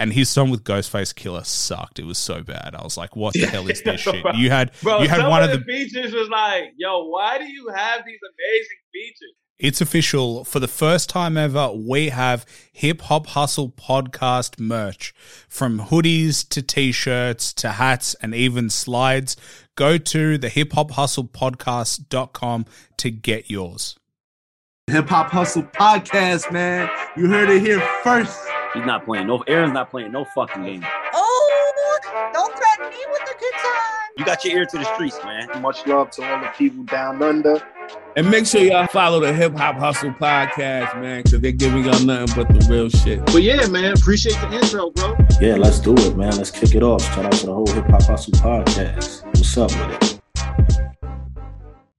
and his song with Ghostface Killah sucked. It was so bad. I was like, "What the hell is this shit?" You had Bro, you had one of the, the features was like, "Yo, why do you have these amazing features?" It's official. For the first time ever, we have Hip Hop Hustle podcast merch from hoodies to t shirts to hats and even slides. Go to the hip hop hustle podcast.com to get yours. Hip Hop Hustle podcast, man. You heard it here first. He's not playing. No, Aaron's not playing no fucking game. Oh, don't threaten me with a good time. You got your ear to the streets, man. Much love to all the people down under. And make sure y'all follow the Hip Hop Hustle podcast, man, because they're giving y'all nothing but the real shit. But yeah, man, appreciate the intro, bro. Yeah, let's do it, man. Let's kick it off. Shout out to the whole Hip Hop Hustle podcast. What's up with it?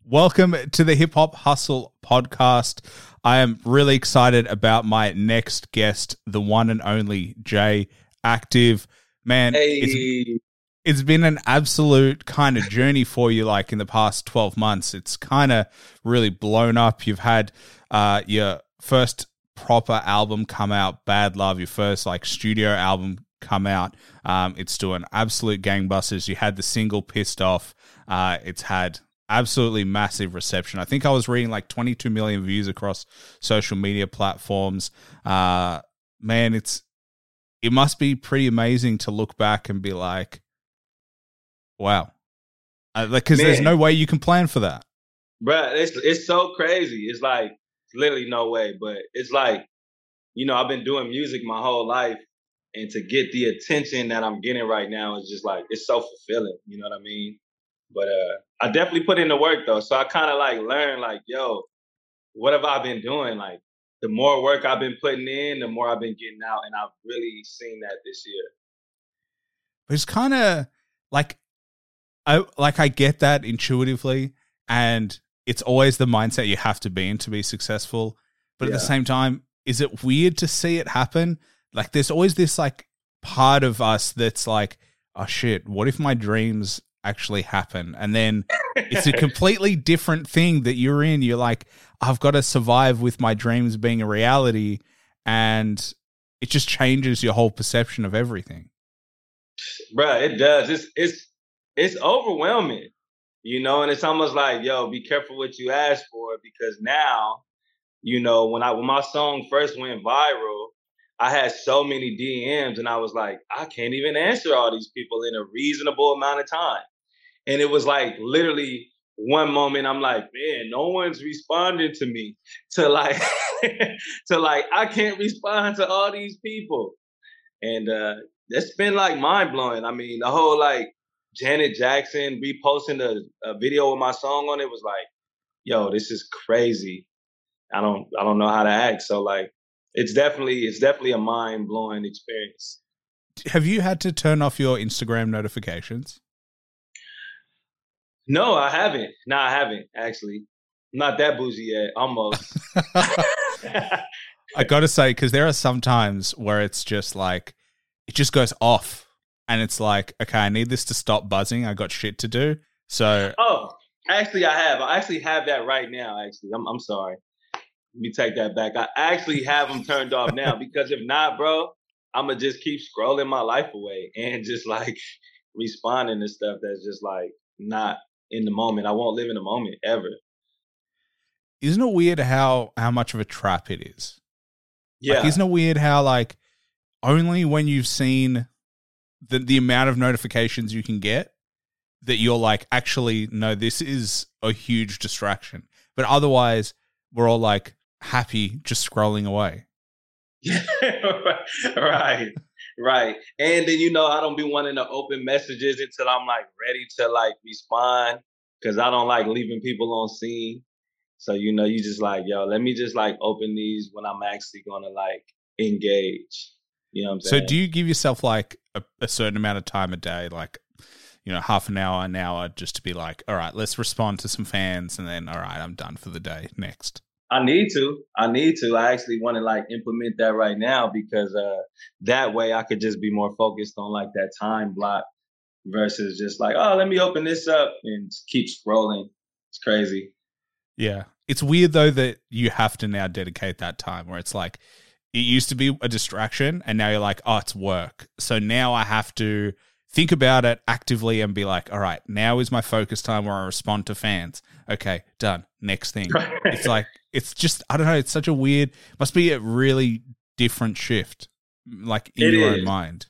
Welcome to the Hip Hop Hustle podcast. I am really excited about my next guest, the one and only J Aktive. Man, hey. it's, it's been an absolute kind of journey for you, like in the past 12 months. It's kind of really blown up. You've had uh, your first proper album come out, Bad Love, your first like studio album come out. Um, it's doing absolute gangbusters. You had the single Pissed Off. Uh, it's had absolutely massive reception. I think I was reading like 22 million views across social media platforms. Uh, man, it's it must be pretty amazing to look back and be like, wow, uh, like because there's no way you can plan for that, bro. It's it's so crazy. It's like literally no way, but it's like you know I've been doing music my whole life. And to get the attention that I'm getting right now is just like it's so fulfilling. You know what I mean? But uh, I definitely put in the work though. So I kind of like learned like, yo, what have I been doing? Like the more work I've been putting in, the more I've been getting out, and I've really seen that this year. It's kind of like I like I get that intuitively, and it's always the mindset you have to be in to be successful. But yeah. at the same time, is it weird to see it happen? Like there's always this like part of us that's like, oh shit, what if my dreams actually happen. And then it's a completely different thing that you're in. You're like, I've got to survive with my dreams being a reality. And it just changes your whole perception of everything. Bruh, it does. It's it's it's overwhelming. You know, and it's almost like, yo, be careful what you ask for because now, you know, when I when my song first went viral, I had so many DMs and I was like, I can't even answer all these people in a reasonable amount of time. And it was like literally one moment I'm like, man, no one's responding to me. To like to like I can't respond to all these people. And uh that's been like mind blowing. I mean, the whole like Janet Jackson reposting a, a video with my song on it was like, yo, this is crazy. I don't I don't know how to act. So like it's definitely it's definitely a mind blowing experience. Have you had to turn off your Instagram notifications? No, I haven't. No, I haven't actually. I'm not that bougie yet. Almost. I got to say, because there are some times where it's just like it just goes off, and it's like, okay, I need this to stop buzzing. I got shit to do. So, oh, actually, I have. I actually have that right now. Actually, I'm I'm sorry. Let me take that back. I actually have them turned off now because if not, bro, I'm gonna just keep scrolling my life away and just like responding to stuff that's just like not in the moment. I won't live in the moment ever. Isn't it weird how how much of a trap it is? Yeah. Like, isn't it weird how like only when you've seen the the amount of notifications you can get that you're like actually no this is a huge distraction. But otherwise we're all like happy just scrolling away. Yeah, right, right. And then you know I don't be wanting to open messages until I'm like ready to like respond because I don't like leaving people on seen. So you know you just like yo, let me just like open these when I'm actually gonna like engage. You know what I'm saying? So do you give yourself like a, a certain amount of time a day, like you know half an hour, an hour, just to be like, all right, let's respond to some fans, and then all right, I'm done for the day. Next. I need to. I need to. I actually want to like implement that right now because uh that way I could just be more focused on like that time block versus just like, oh, let me open this up and keep scrolling. It's crazy. Yeah. It's weird though that you have to now dedicate that time where it's like it used to be a distraction and now you're like, oh, it's work. So now I have to think about it actively and be like, all right, now is my focus time where I respond to fans. Okay, done. Next thing. it's like, it's just, I don't know, it's such a weird, must be a really different shift, like in It your own mind.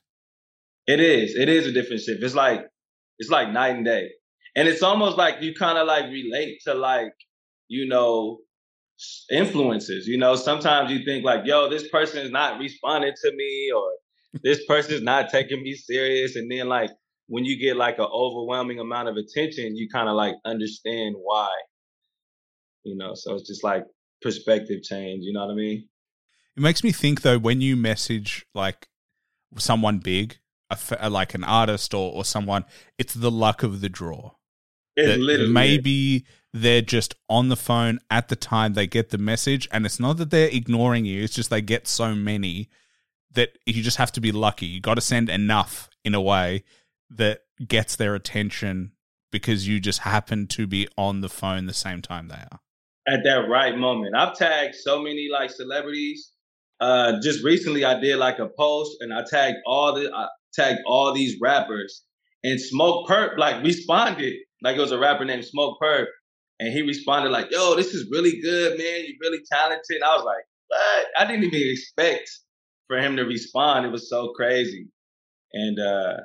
It is. It is a different shift. It's like it's like night and day. And it's almost like you kind of like relate to like, you know, influences. You know, sometimes you think like, yo, this person is not responding to me or this person is not taking me serious. And then like when you get like an overwhelming amount of attention, you kind of like understand why. You know, so it's just like perspective change, you know what I mean? It makes me think though when you message like someone big, a like an artist or, or someone, it's the luck of the draw. It's that literally maybe they're just on the phone at the time they get the message, and it's not that they're ignoring you; it's just they get so many that you just have to be lucky. You got to send enough in a way that gets their attention because you just happen to be on the phone the same time they are. at that right moment. I've tagged so many like celebrities. Uh, just recently, I did like a post and I tagged all the I tagged all these rappers and Smokepurpp like responded like it was a rapper named Smokepurpp and he responded like, "Yo, this is really good, man. You're really talented." I was like, "What?" I didn't even expect for him to respond. It was so crazy. And uh,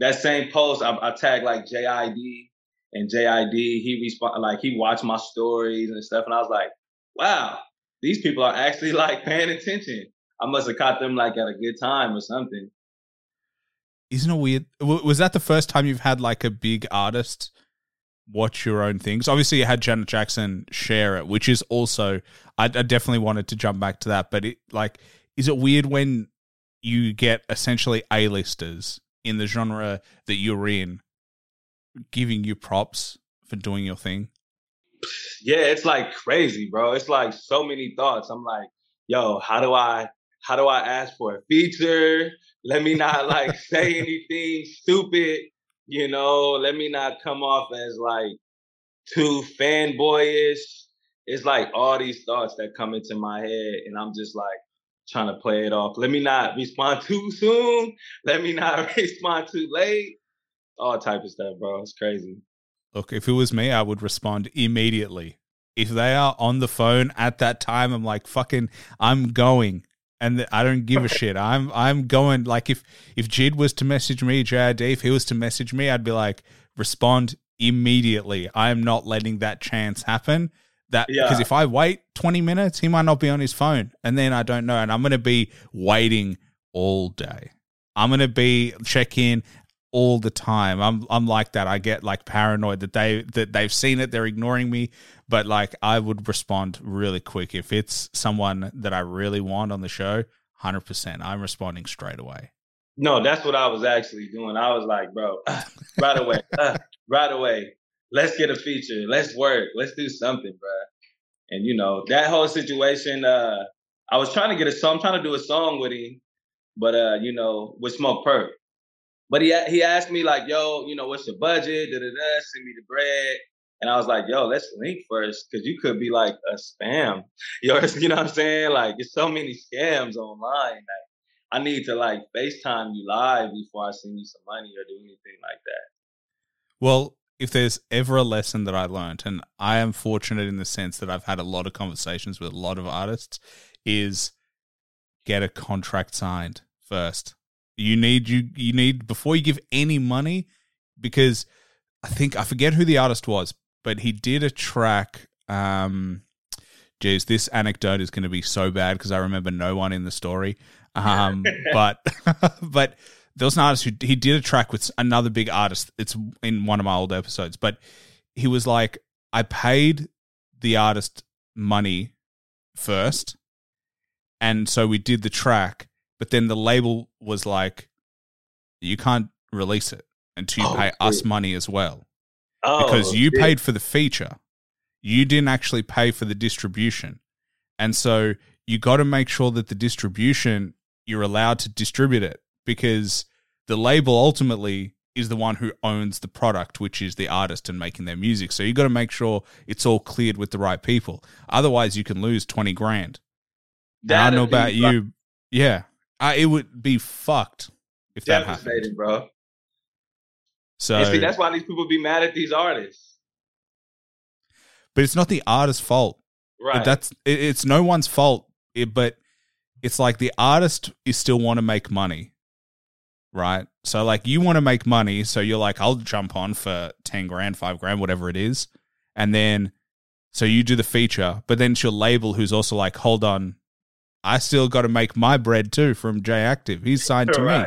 that same post, I, I tagged like JID and JID, he respond like he watched my stories and stuff, and I was like, wow, these people are actually like paying attention. I must have caught them like at a good time or something. Isn't it weird? Was that the first time you've had like a big artist watch your own things? Obviously, you had Janet Jackson share it, which is also I, I definitely wanted to jump back to that. But it like, is it weird when you get essentially A-listers in the genre that you're in, giving you props for doing your thing? Yeah, it's like crazy, bro. It's like so many thoughts. I'm like, yo, how do I how do I ask for a feature? Let me not like say anything stupid, you know, let me not come off as like too fanboyish. It's like all these thoughts that come into my head and I'm just like trying to play it off. Let me not respond too soon. Let me not respond too late. All type of stuff, bro. It's crazy. Look, if it was me, I would respond immediately. If they are on the phone at that time, I'm like, fucking, I'm going. And I don't give a shit. I'm I'm going. Like if if Jid was to message me, JID, if he was to message me, I'd be like, respond immediately. I am not letting that chance happen. That Yeah. because if I wait 20 minutes, he might not be on his phone, and then I don't know, and I'm gonna be waiting all day. I'm gonna be check in all the time. I'm I'm like that. I get like paranoid that they that they've seen it, they're ignoring me, but like I would respond really quick if it's someone that I really want on the show. Hundred percent, I'm responding straight away. No, that's what I was actually doing. I was like, bro, right away, uh, right away. Let's get a feature. Let's work. Let's do something, bro. And you know that whole situation. Uh, I was trying to get a song. I'm trying to do a song with him, but uh, you know, with Smokepurpp. But he he asked me like, yo, you know, what's your budget? Da da da. Send me the bread. And I was like, yo, let's link first, because you could be like a spam. Yo, you know what I'm saying? Like, there's so many scams online I need to like FaceTime you live before I send you some money or do anything like that. Well, if there's ever a lesson that I learned, and I am fortunate in the sense that I've had a lot of conversations with a lot of artists, is get a contract signed first. You need you you need before you give any money, because I think I forget who the artist was, but he did a track. Um, geez, this anecdote is going to be so bad because I remember no one in the story. Um, but but there was an artist who he did a track with another big artist. It's in one of my old episodes, but he was like, I paid the artist money first, and so we did the track, but then the label was like, you can't release it until you Oh, pay us money as well Oh, because you shit. paid for the feature. You didn't actually pay for the distribution. And so you got to make sure that the distribution, you're allowed to distribute it because the label ultimately is the one who owns the product, which is the artist and making their music. So you got to make sure it's all cleared with the right people. Otherwise, you can lose 20 grand. And I don't know about you, Yeah, uh, it would be fucked if that happened. Bro. So, see, that's why these people be mad at these artists. but it's not the artist's fault. Right. That's it, it's no one's fault. It, but it's like the artist is still want to make money, right? So like you want to make money, so you're like, I'll jump on for ten grand, five grand, whatever it is, and then so you do the feature, but then it's your label who's also like, hold on, I still got to make my bread too from J Aktive. He's signed to me,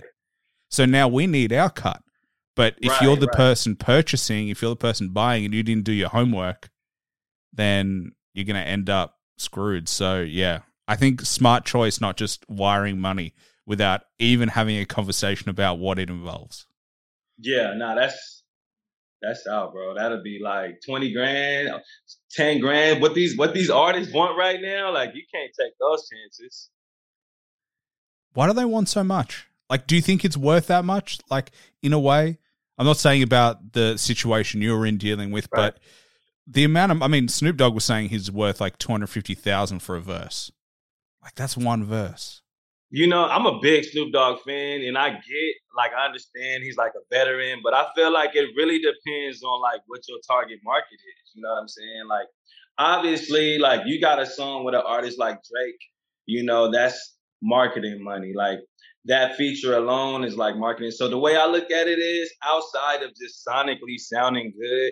so now we need our cut. But if Right, you're the right. person purchasing, if you're the person buying, and you didn't do your homework, then you're going to end up screwed. So yeah, I think smart choice, not just wiring money without even having a conversation about what it involves. Yeah, nah, that's that's out, bro. That'll be like twenty grand, ten grand. What these what these artists want right now, like you can't take those chances. Why do they want so much? Like, do you think it's worth that much? Like, in a way, I'm not saying about the situation you're in dealing with, Right. but the amount of, I mean, Snoop Dogg was saying he's worth like 250,000 for a verse. Like, that's one verse. You know, I'm a big Snoop Dogg fan, and I get like I understand he's like a veteran, but I feel like it really depends on like what your target market is. You know what I'm saying? Like, obviously, like you got a song with an artist like Drake, you know, that's marketing money. Like that feature alone is like marketing. So the way I look at it is outside of just sonically sounding good,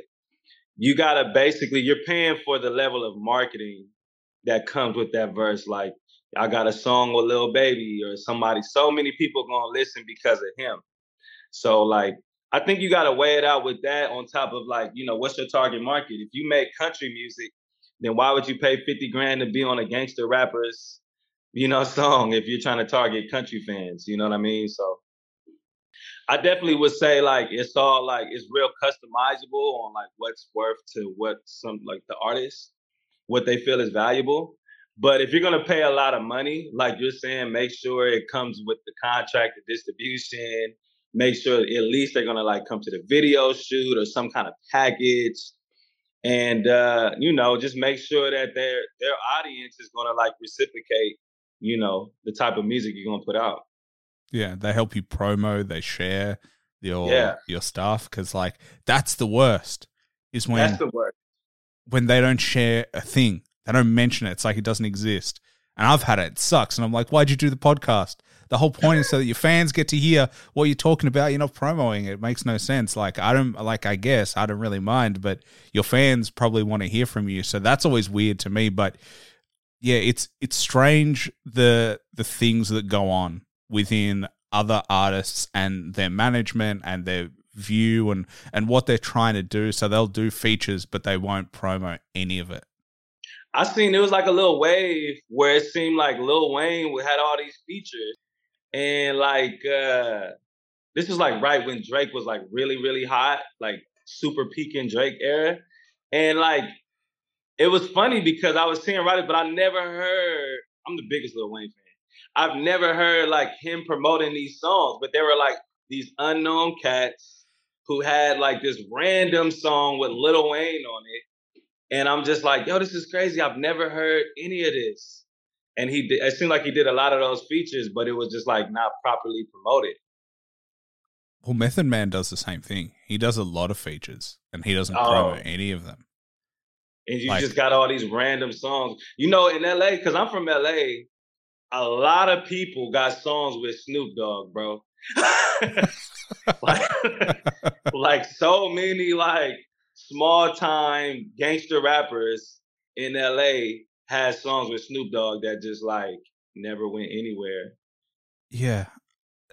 you gotta basically you're paying for the level of marketing that comes with that verse. Like I got a song with Lil Baby or somebody. So many people gonna listen because of him. So like I think you gotta weigh it out with that on top of like, you know, what's your target market? If you make country music, then why would you pay 50 grand to be on a gangster rapper's, you know, song if you're trying to target country fans? You know what I mean? So I definitely would say like it's all like it's real customizable on like what's worth to what some like the artist, what they feel is valuable. But if you're gonna pay a lot of money, like you're saying, make sure it comes with the contract, the distribution. Make sure at least they're gonna like come to the video shoot or some kind of package, and uh, you know, just make sure that their their audience is gonna like reciprocate, you know, the type of music you're gonna put out. Yeah, they help you promo, they share your Yeah. your stuff because like that's the worst is when That's the word. when they don't share a thing, they don't mention it. It's like it doesn't exist. And I've had it. It sucks. And I'm like, why'd you do the podcast? The whole point is so that your fans get to hear what you're talking about. You're not promoting it. It makes no sense. Like I don't like. I guess I don't really mind, but your fans probably want to hear from you. So that's always weird to me. But yeah, it's it's strange the the things that go on within other artists and their management and their view and and what they're trying to do. So they'll do features, but they won't promo any of it. I seen it was like a little wave where it seemed like Lil Wayne had all these features, and like uh this was like right when Drake was like really really hot, like super peaking Drake era, and like it was funny because I was seeing right, but I never heard. I'm the biggest Lil Wayne fan. I've never heard like him promoting these songs, but there were like these unknown cats who had like this random song with Lil Wayne on it. And I'm just like, yo, this is crazy. I've never heard any of this. And he did, it seemed like he did a lot of those features, but it was just like not properly promoted. Well, Method Man does the same thing. He does a lot of features, and he doesn't Oh. promo any of them. And you Like- just got all these random songs. You know, in LA, because I'm from LA, a lot of people got songs with Snoop Dogg, bro. like, like so many like small time gangster rappers in LA had songs with Snoop Dogg that just like never went anywhere. Yeah,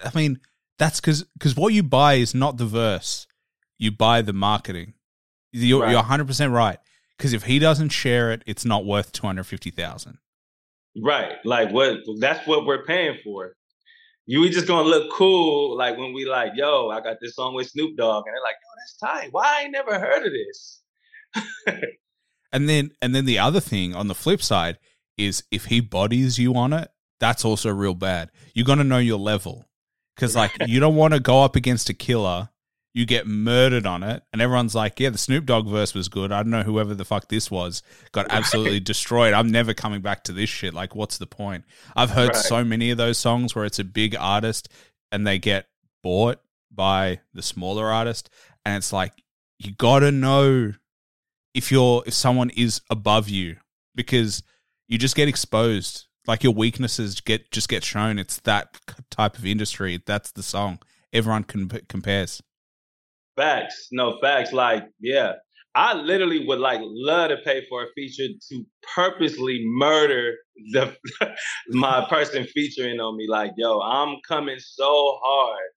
I mean that's because because what you buy is not the verse, you buy the marketing. You're Right. you're 100 percent right. Because if he doesn't share it, it's not worth two hundred fifty thousand. Right. Like what that's what we're paying for. You we just gonna look cool like when we like, yo, I got this song with Snoop Dogg, and they're like, yo, that's tight. Why I ain't never heard of this? And then and then the other thing on the flip side is if he bodies you on it, that's also real bad. You're gonna know your level because like you don't want to go up against a killer. You get murdered on it, and everyone's like, "Yeah, the Snoop Dogg verse was good. I don't know whoever the fuck this was got absolutely destroyed. I'm never coming back to this shit. Like, what's the point?" I've heard Right. so many of those songs where it's a big artist and they get bought by the smaller artist, and it's like you gotta know if you're if someone is above you because you just get exposed. Like your weaknesses get just get shown. It's that type of industry. That's the song. Everyone can compares. Facts. No facts. Like, yeah. I literally would like love to pay for a feature to purposely murder the my person featuring on me. Like, yo, I'm coming so hard.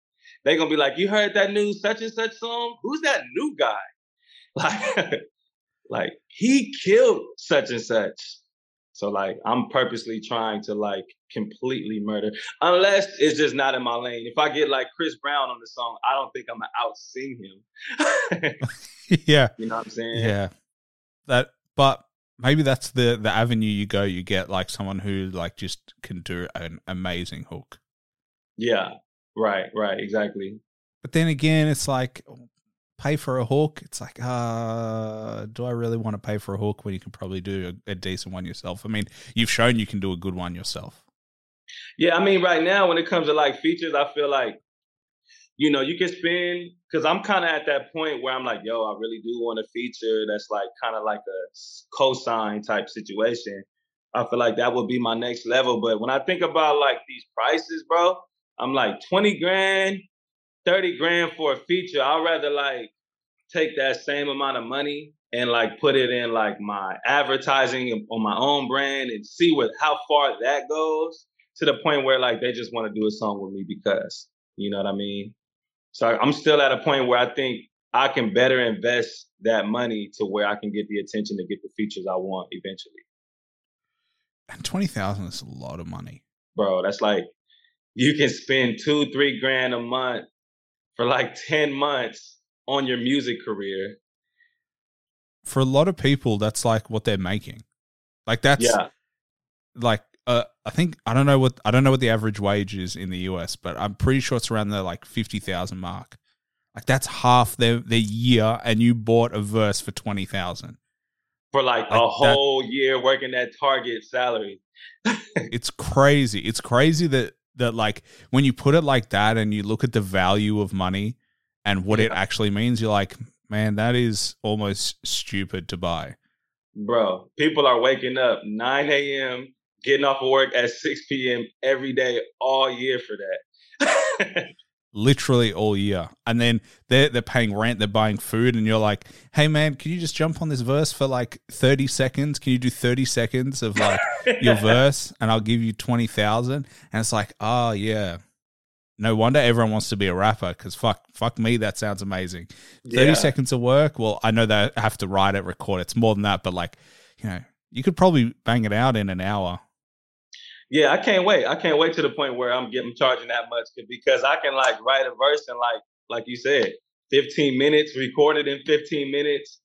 They gonna be like, you heard that new such and such song? Who's that new guy? Like, like he killed such and such. So like, I'm purposely trying to like completely murder, unless it's just not in my lane. If I get like Chris Brown on the song, I don't think I'm gonna out sing him. yeah. You know what I'm saying? Yeah. That but maybe that's the the avenue you go. You get like someone who like just can do an amazing hook. Yeah. Right, right, exactly. But then again, it's like pay for a hook. It's like, uh, do I really want to pay for a hook when you can probably do a, a decent one yourself? I mean, you've shown you can do a good one yourself. Yeah, I mean, right now when it comes to like features, I feel like, you know, you can spend because I'm kind of at that point where I'm like, yo, I really do want a feature that's like kind of like a cosign type situation. I feel like that would be my next level. But when I think about like these prices, bro, I'm like 20 grand, 30 grand for a feature. I'd rather like take that same amount of money and like put it in like my advertising on my own brand and see what how far that goes to the point where like they just want to do a song with me because you know what I mean. So I'm still at a point where I think I can better invest that money to where I can get the attention to get the features I want eventually. And twenty thousand is a lot of money, bro. That's like you can spend two, three grand a month for like ten months on your music career. For a lot of people, that's like what they're making. Like that's yeah. like uh, I think I don't know what I don't know what the average wage is in the US, but I'm pretty sure it's around the like fifty thousand mark. Like that's half their their year, and you bought a verse for twenty thousand for like, like a whole that, year working that Target salary. it's crazy. It's crazy that that like when you put it like that, and you look at the value of money and what yeah. it actually means, you're like, man, that is almost stupid to buy. Bro, people are waking up 9 a.m getting off of work at 6 p.m. every day, all year for that. Literally all year. And then they're, they're paying rent, they're buying food, and you're like, hey, man, can you just jump on this verse for like 30 seconds? Can you do 30 seconds of like your verse and I'll give you 20,000? And it's like, oh, yeah. No wonder everyone wants to be a rapper because fuck, fuck me, that sounds amazing. 30 seconds of work. Well, I know they have to write it, record it. It's more than that, but like, you know, you could probably bang it out in an hour. Yeah, I can't wait. I can't wait to the point where I'm getting charging that much because I can like write a verse in like like you said, 15 minutes, record it in 15 minutes,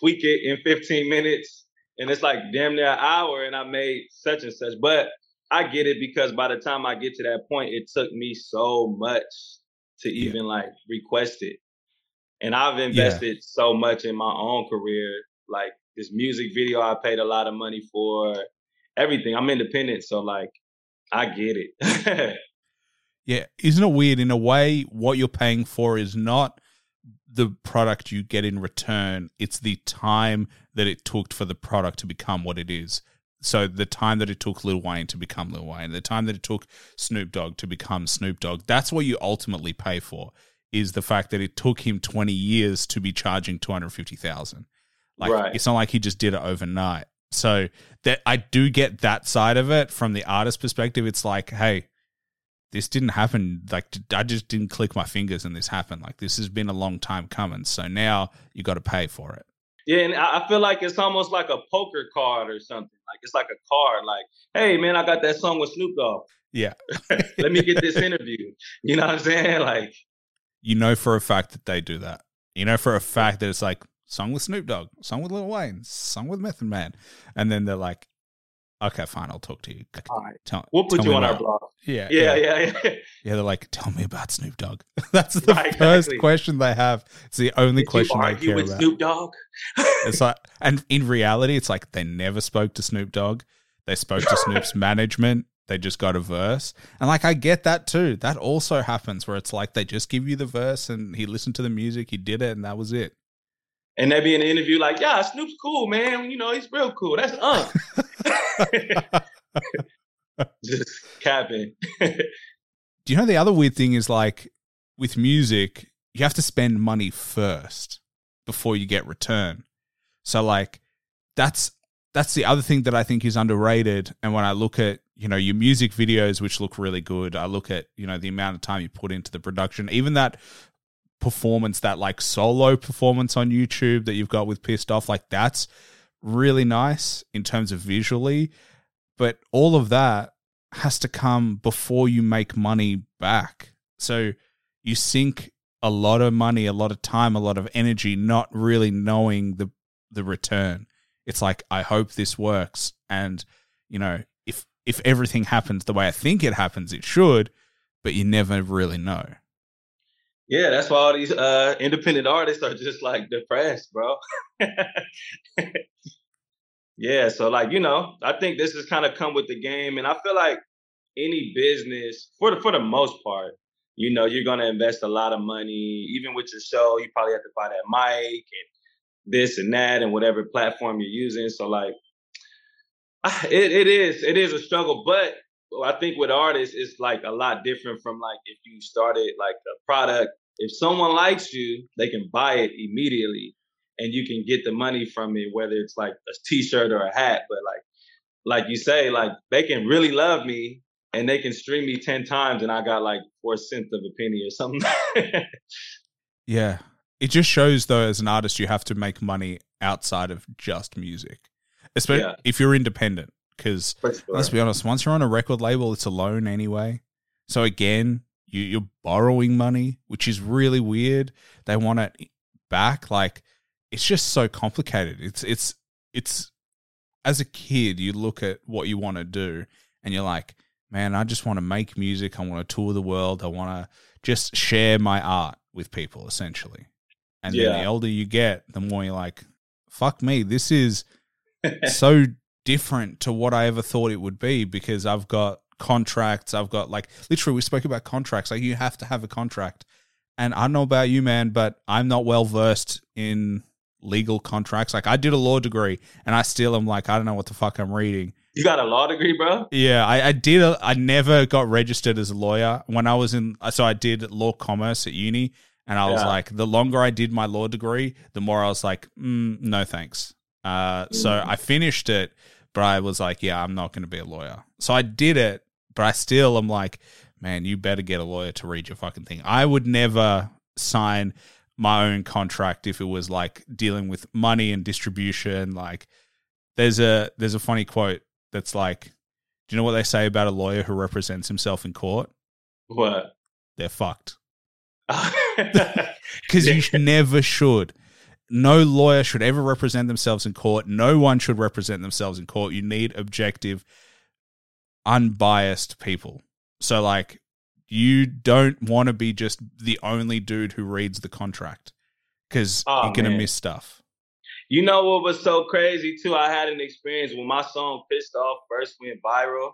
tweak it in 15 minutes, and it's like damn near an hour, and I made such and such. But I get it because by the time I get to that point, it took me so much to Yeah. even like request it, and I've invested so much in my own career, like this music video I paid a lot of money for, everything. I'm independent, so like I get it. Yeah, isn't it weird? In a way, what you're paying for is not the product you get in return, it's the time that it took for the product to become what it is. So the time that it took Lil Wayne to become Lil Wayne, the time that it took Snoop Dogg to become Snoop Dogg, that's what you ultimately pay for. Is the fact that it took him 20 years to be charging 250,000. Like Right. it's not like he just did it overnight. So that I do get that side of it from the artist perspective. It's like, hey, this didn't happen. Like I just didn't click my fingers and this happened. Like this has been a long time coming. So now you got to pay for it. Yeah, and I I feel like it's almost like a poker card or something. Like it's like a card. Like, hey man, I got that song with Snoop Dogg. Yeah. Let me get this interview. You know what I'm saying? Like, You know for a fact that they do that. You know for a fact that it's like song with Snoop Dogg, song with Lil Wayne, song with Method Man, and then they're like, Okay, fine. I'll talk to you. Right. Tell, We'll put you on our about- blog. Yeah, Yeah, yeah, yeah. Yeah, they're like, tell me about Snoop Dogg. That's the Right, first exactly. question they have. It's the only Did you question they care with about. Snoop Dogg? It's like, and in reality, it's like they never spoke to Snoop Dogg. They spoke to Snoop's management. They just got a verse, and like I get that too. That also happens where it's like they just give you the verse, and he listened to the music, he did it, and that was it. And they be in the interview like, yeah, Snoop's cool, man. You know, he's real cool. That's Unc. Just capping. Do you know the other weird thing is like with music, you have to spend money first before you get return. So like that's that's the other thing that I think is underrated. And when I look at you know your music videos, which look really good, I look at you know the amount of time you put into the production, even that performance, that like solo performance on YouTube that you've got with Pissed Off, like that's really nice in terms of visually. But all of that has to come before you make money back. So you sink a lot of money, a lot of time, a lot of energy, not really knowing the the return. It's like I hope this works, and you know if if everything happens the way I think it happens, it should, but you never really know. Yeah, that's why all these uh, independent artists are just like depressed, bro. yeah, so like you know, I think this has kind of come with the game, and I feel like any business, for the for the most part, you know, you're gonna invest a lot of money. Even with your show, you probably have to buy that mic and this and that and whatever platform you're using. So like, it it is it is a struggle, but I think with artists, it's like a lot different from like if you started like a product. If someone likes you, they can buy it immediately, and you can get the money from it, whether it's like a T-shirt or a hat. But like, like you say, like they can really love me, and they can stream me ten times, and I got like four cents of a penny or something. Yeah. It just shows though as an artist you have to make money outside of just music. Especially Yeah. if you're independent sure. let's be honest, once you're on a record label it's a loan anyway. So again, you you're borrowing money, which is really weird. They want it back like it's just so complicated. It's it's it's as a kid you look at what you want to do and you're like, man, I just want to make music. I want to tour the world. I want to just share my art with people, essentially. And then the older you get, the more you're like, fuck me, this is so different to what I ever thought it would be because I've got contracts. I've got like, literally, we spoke about contracts. Like, you have to have a contract. And I don't know about you, man, but I'm not well versed in legal contracts. Like, I did a law degree and I still am like, I don't know what the fuck I'm reading. you got a law degree, bro? Yeah, I, I did. A, I never got registered as a lawyer when I was in. So I did law commerce at uni, and I was like, the longer I did my law degree, the more I was like, mm, no thanks. Uh, so Mm. I finished it, but I was like, yeah, I'm not going to be a lawyer. So I did it, but I still am like, man, you better get a lawyer to read your fucking thing. I would never sign my own contract if it was like dealing with money and distribution. Like, there's a there's a funny quote that's like, do you know what they say about a lawyer who represents himself in court? What? They're fucked because you never should. No lawyer should ever represent themselves in court. No one should represent themselves in court. You need objective, unbiased people. So, like, you don't want to be just the only dude who reads the contract because Oh, you're gonna miss stuff. You know what was so crazy too? I had an experience when my song "Pissed Off" first went viral.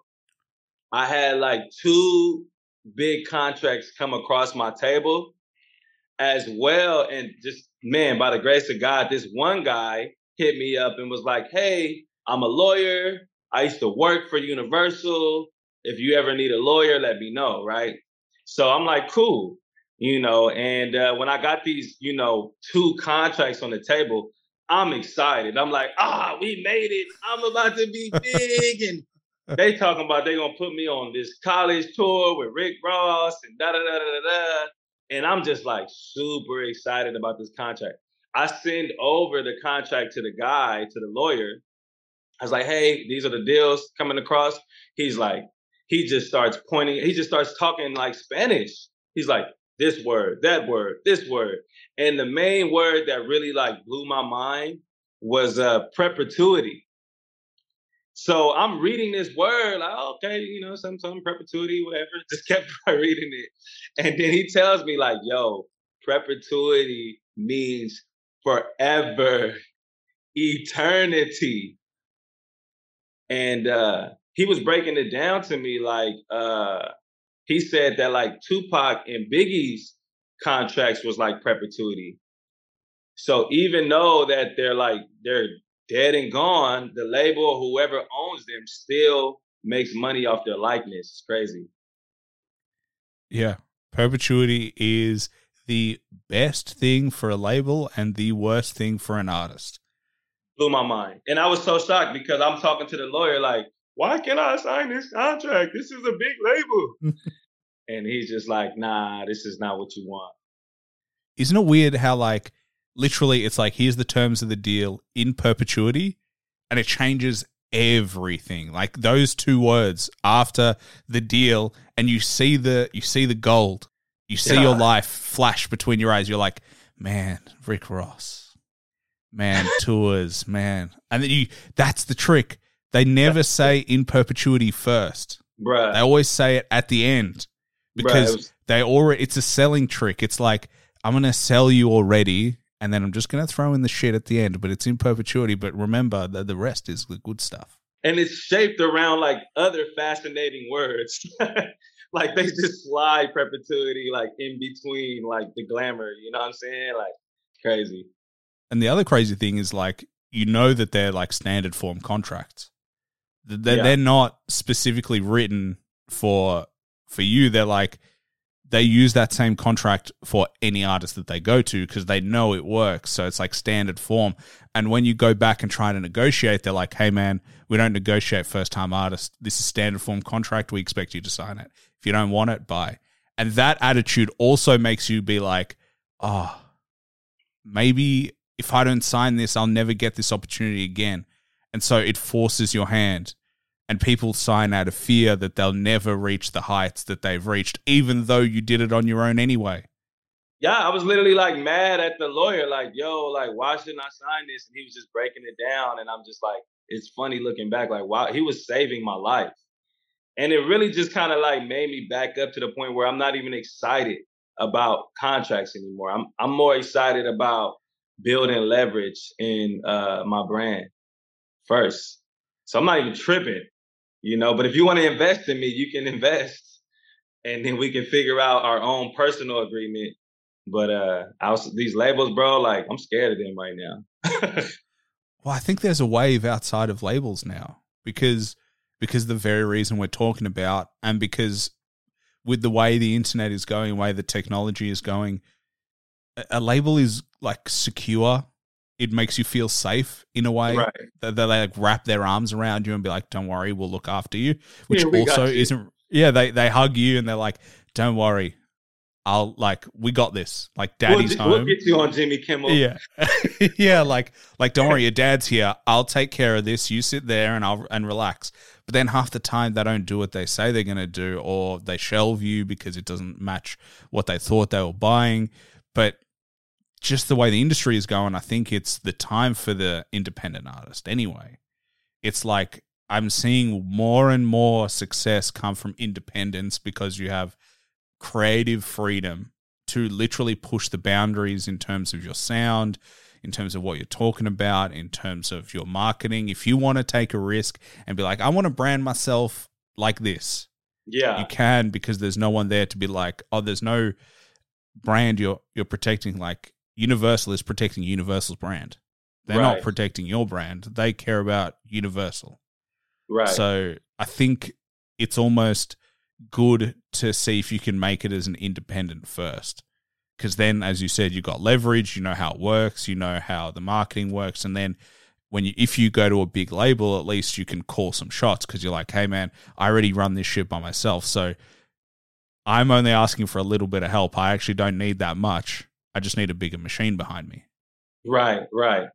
I had like two big contracts come across my table, as well, and just man, by the grace of God, this one guy hit me up and was like, "Hey, I'm a lawyer. I used to work for Universal. If you ever need a lawyer, let me know." Right? So I'm like, "Cool." You know, and uh, when I got these, you know, two contracts on the table, I'm excited. I'm like, ah, we made it. I'm about to be big. and they talking about they gonna put me on this college tour with Rick Ross and da da da da da da. And I'm just like super excited about this contract. I send over the contract to the guy, to the lawyer. I was like, hey, these are the deals coming across. He's like, he just starts pointing, he just starts talking like Spanish. He's like, this word, that word, this word. And the main word that really like blew my mind was uh perpetuity. So I'm reading this word, like, okay, you know, some some perpetuity, whatever. Just kept reading it. And then he tells me, like, yo, perpetuity means forever, eternity. And uh he was breaking it down to me like uh he said that like Tupac and Biggie's contracts was like perpetuity. So even though that they're like they're dead and gone, the label whoever owns them still makes money off their likeness. It's crazy. Yeah. Perpetuity is the best thing for a label and the worst thing for an artist. Blew my mind. And I was so shocked because I'm talking to the lawyer like, why can't I sign this contract? This is a big label. and he's just like, nah, this is not what you want. Isn't it weird how like literally it's like here's the terms of the deal in perpetuity and it changes everything. Like those two words after the deal and you see the you see the gold. You see yeah. your life flash between your eyes. You're like man rick ross. Man tours. Man. And then you that's the trick. They never say in perpetuity first. Bruh. they always say it at the end because Bruh, they already it's a selling trick. It's like i'm gonna sell you already and then I'm just going to throw in the shit at the end, but it's in perpetuity. But remember that the rest is the good stuff. And it's shaped around like other fascinating words. like they just slide perpetuity like in between like the glamour, you know what I'm saying? Like crazy. And the other crazy thing is like you know that they're like standard form contracts. They're, yeah. they're not specifically written for for you. They're like they use that same contract for any artist that they go to because they know it works. So it's like standard form. And when you go back and try to negotiate, they're like, hey, man, we don't negotiate first time artists. This is standard form contract. We expect you to sign it. If you don't want it, bye. And that attitude also makes you be like, oh, maybe if I don't sign this, I'll never get this opportunity again. And so it forces your hand and people sign out of fear that they'll never reach the heights that they've reached, even though you did it on your own anyway. Yeah, I was literally like mad at the lawyer, like, yo, like, why shouldn't I sign this? And he was just breaking it down. And I'm just like, it's funny looking back, like, wow, he was saving my life. And it really just kind of like made me back up to the point where I'm not even excited about contracts anymore. I'm I'm more excited about building leverage in uh, my brand first. So I'm not even tripping you know. But if you want to invest in me, you can invest, and then we can figure out our own personal agreement. But uh, was, these labels, bro, like I'm scared of them right now. well, I think there's a wave outside of labels now because because the very reason we're talking about, and because with the way the internet is going, the way the technology is going, a label is like secure it makes you feel safe in a way right. that they like wrap their arms around you and be like, "Don't worry, we'll look after you." Which yeah, also isn't. Yeah, they they hug you and they're like, "Don't worry, I'll like we got this. Like daddy's we'll, home. We'll get you on Jimmy Kimmel. Yeah, yeah. Like like don't worry, your dad's here. I'll take care of this. You sit there and I'll and relax. But then half the time they don't do what they say they're going to do, or they shelve you because it doesn't match what they thought they were buying. But just the way the industry is going, I think it's the time for the independent artist anyway. It's like I'm seeing more and more success come from independence because you have creative freedom to literally push the boundaries in terms of your sound, in terms of what you're talking about, in terms of your marketing. If you want to take a risk and be like, I want to brand myself like this, yeah, you can because there's no one there to be like, oh, there's no brand you're you're protecting. Like Universal is protecting Universal's brand. They're right. not protecting your brand. They care about Universal. Right. So I think it's almost good to see if you can make it as an independent first. Because then, as you said, you've got leverage, you know how it works, you know how the marketing works, and then when you if you go to a big label, at least you can call some shots because you're like, hey man, I already run this shit by myself, so I'm only asking for a little bit of help. I actually don't need that much. I just need a bigger machine behind me. Right, right.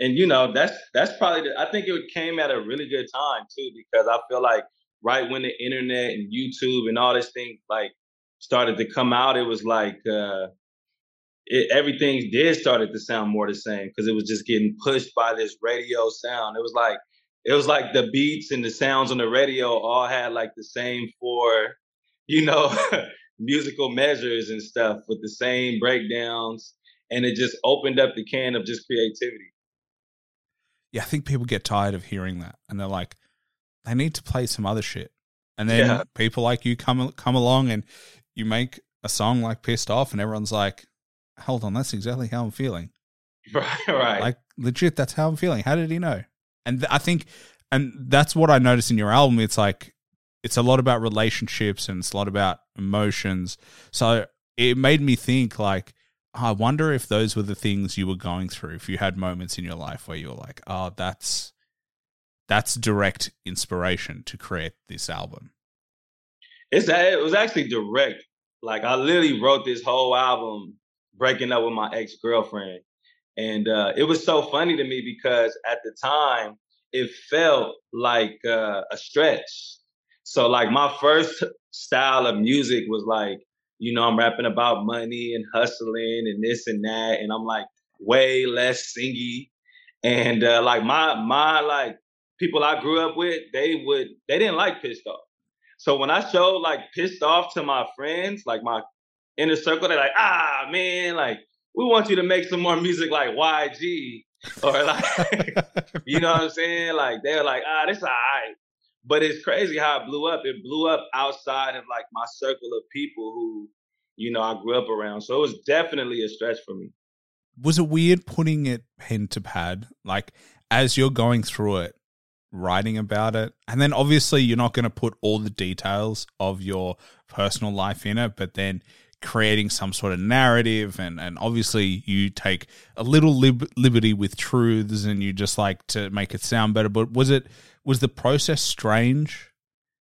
And you know, that's that's probably the, I think it came at a really good time too, because I feel like right when the internet and YouTube and all this thing like started to come out, it was like uh it, everything did started to sound more the same because it was just getting pushed by this radio sound. It was like it was like the beats and the sounds on the radio all had like the same four, you know, musical measures and stuff with the same breakdowns. And it just opened up the can of just creativity. Yeah, I think people get tired of hearing that and they're like, they need to play some other shit. And then Yeah. people like you come come along and you make a song like Pissed Off and everyone's like, hold on, that's exactly how I'm feeling. Right, right. Like legit, that's how I'm feeling. How did he know? And I think, and that's what I noticed in your album. It's like it's a lot about relationships and it's a lot about emotions. So it made me think like, I wonder if those were the things you were going through. If you had moments in your life where you were like, oh, that's that's direct inspiration to create this album. It's it was actually direct. Like I literally wrote this whole album breaking up with my ex girlfriend, and uh, it was so funny to me because at the time it felt like uh, a stretch. So like my first style of music was like you know I'm rapping about money and hustling and this and that, and I'm like way less singy, and uh, like my my like people I grew up with, they would they didn't like pissed off. So when I showed like pissed off to my friends, like my inner circle, they're like, ah man, like we want you to make some more music like YG or like you know what I'm saying? Like they're like, ah, this is alright. But it's crazy how it blew up. It blew up outside of like my circle of people who, you know, I grew up around. So it was definitely a stretch for me. was it weird putting it pen to pad like as you're going through it writing about it and then obviously you're not going to put all the details of your personal life in it but then creating some sort of narrative and and obviously you take a little lib- liberty with truths and you just like to make it sound better but was it was the process strange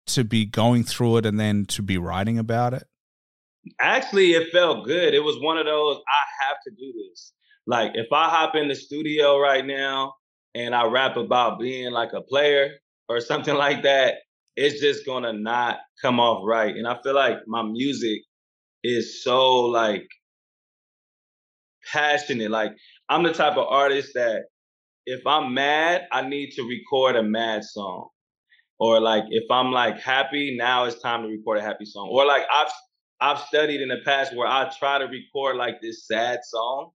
to be going through it and then to be writing about it? Actually it felt good. It was one of those i have to do this. Like if i hop in the studio right now and i rap about being like a player or something like that it's just gonna not come off right. And i feel like my music is so like passionate. Like i'm the type of artist that if i'm mad i need to record a mad song or like if i'm like happy now it's time to record a happy song or like i've I've studied in the past where I try to record like this sad song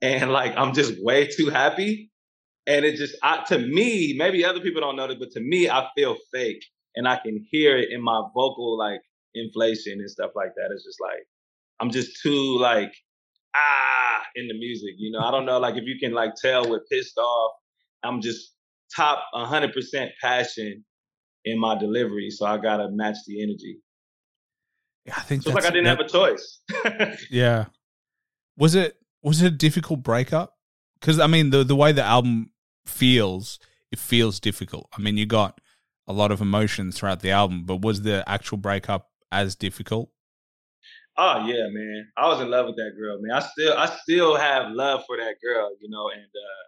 and like I'm just way too happy. And it just I, to me, maybe other people don't know this, but to me, I feel fake and I can hear it in my vocal like inflation and stuff like that. It's just like I'm just too like ah in the music, you know. I don't know like if you can like tell with pissed off, I'm just top 100% passion in my delivery, so I got to match the energy. Yeah, I think So it's like I didn't that- have a choice. Yeah. Was it was it a difficult breakup? Because I mean, the the way the album feels, it feels difficult. I mean, you got a lot of emotions throughout the album, but was the actual breakup as difficult? Oh yeah, man. I was in love with that girl, man. I still I still have love for that girl, you know, and uh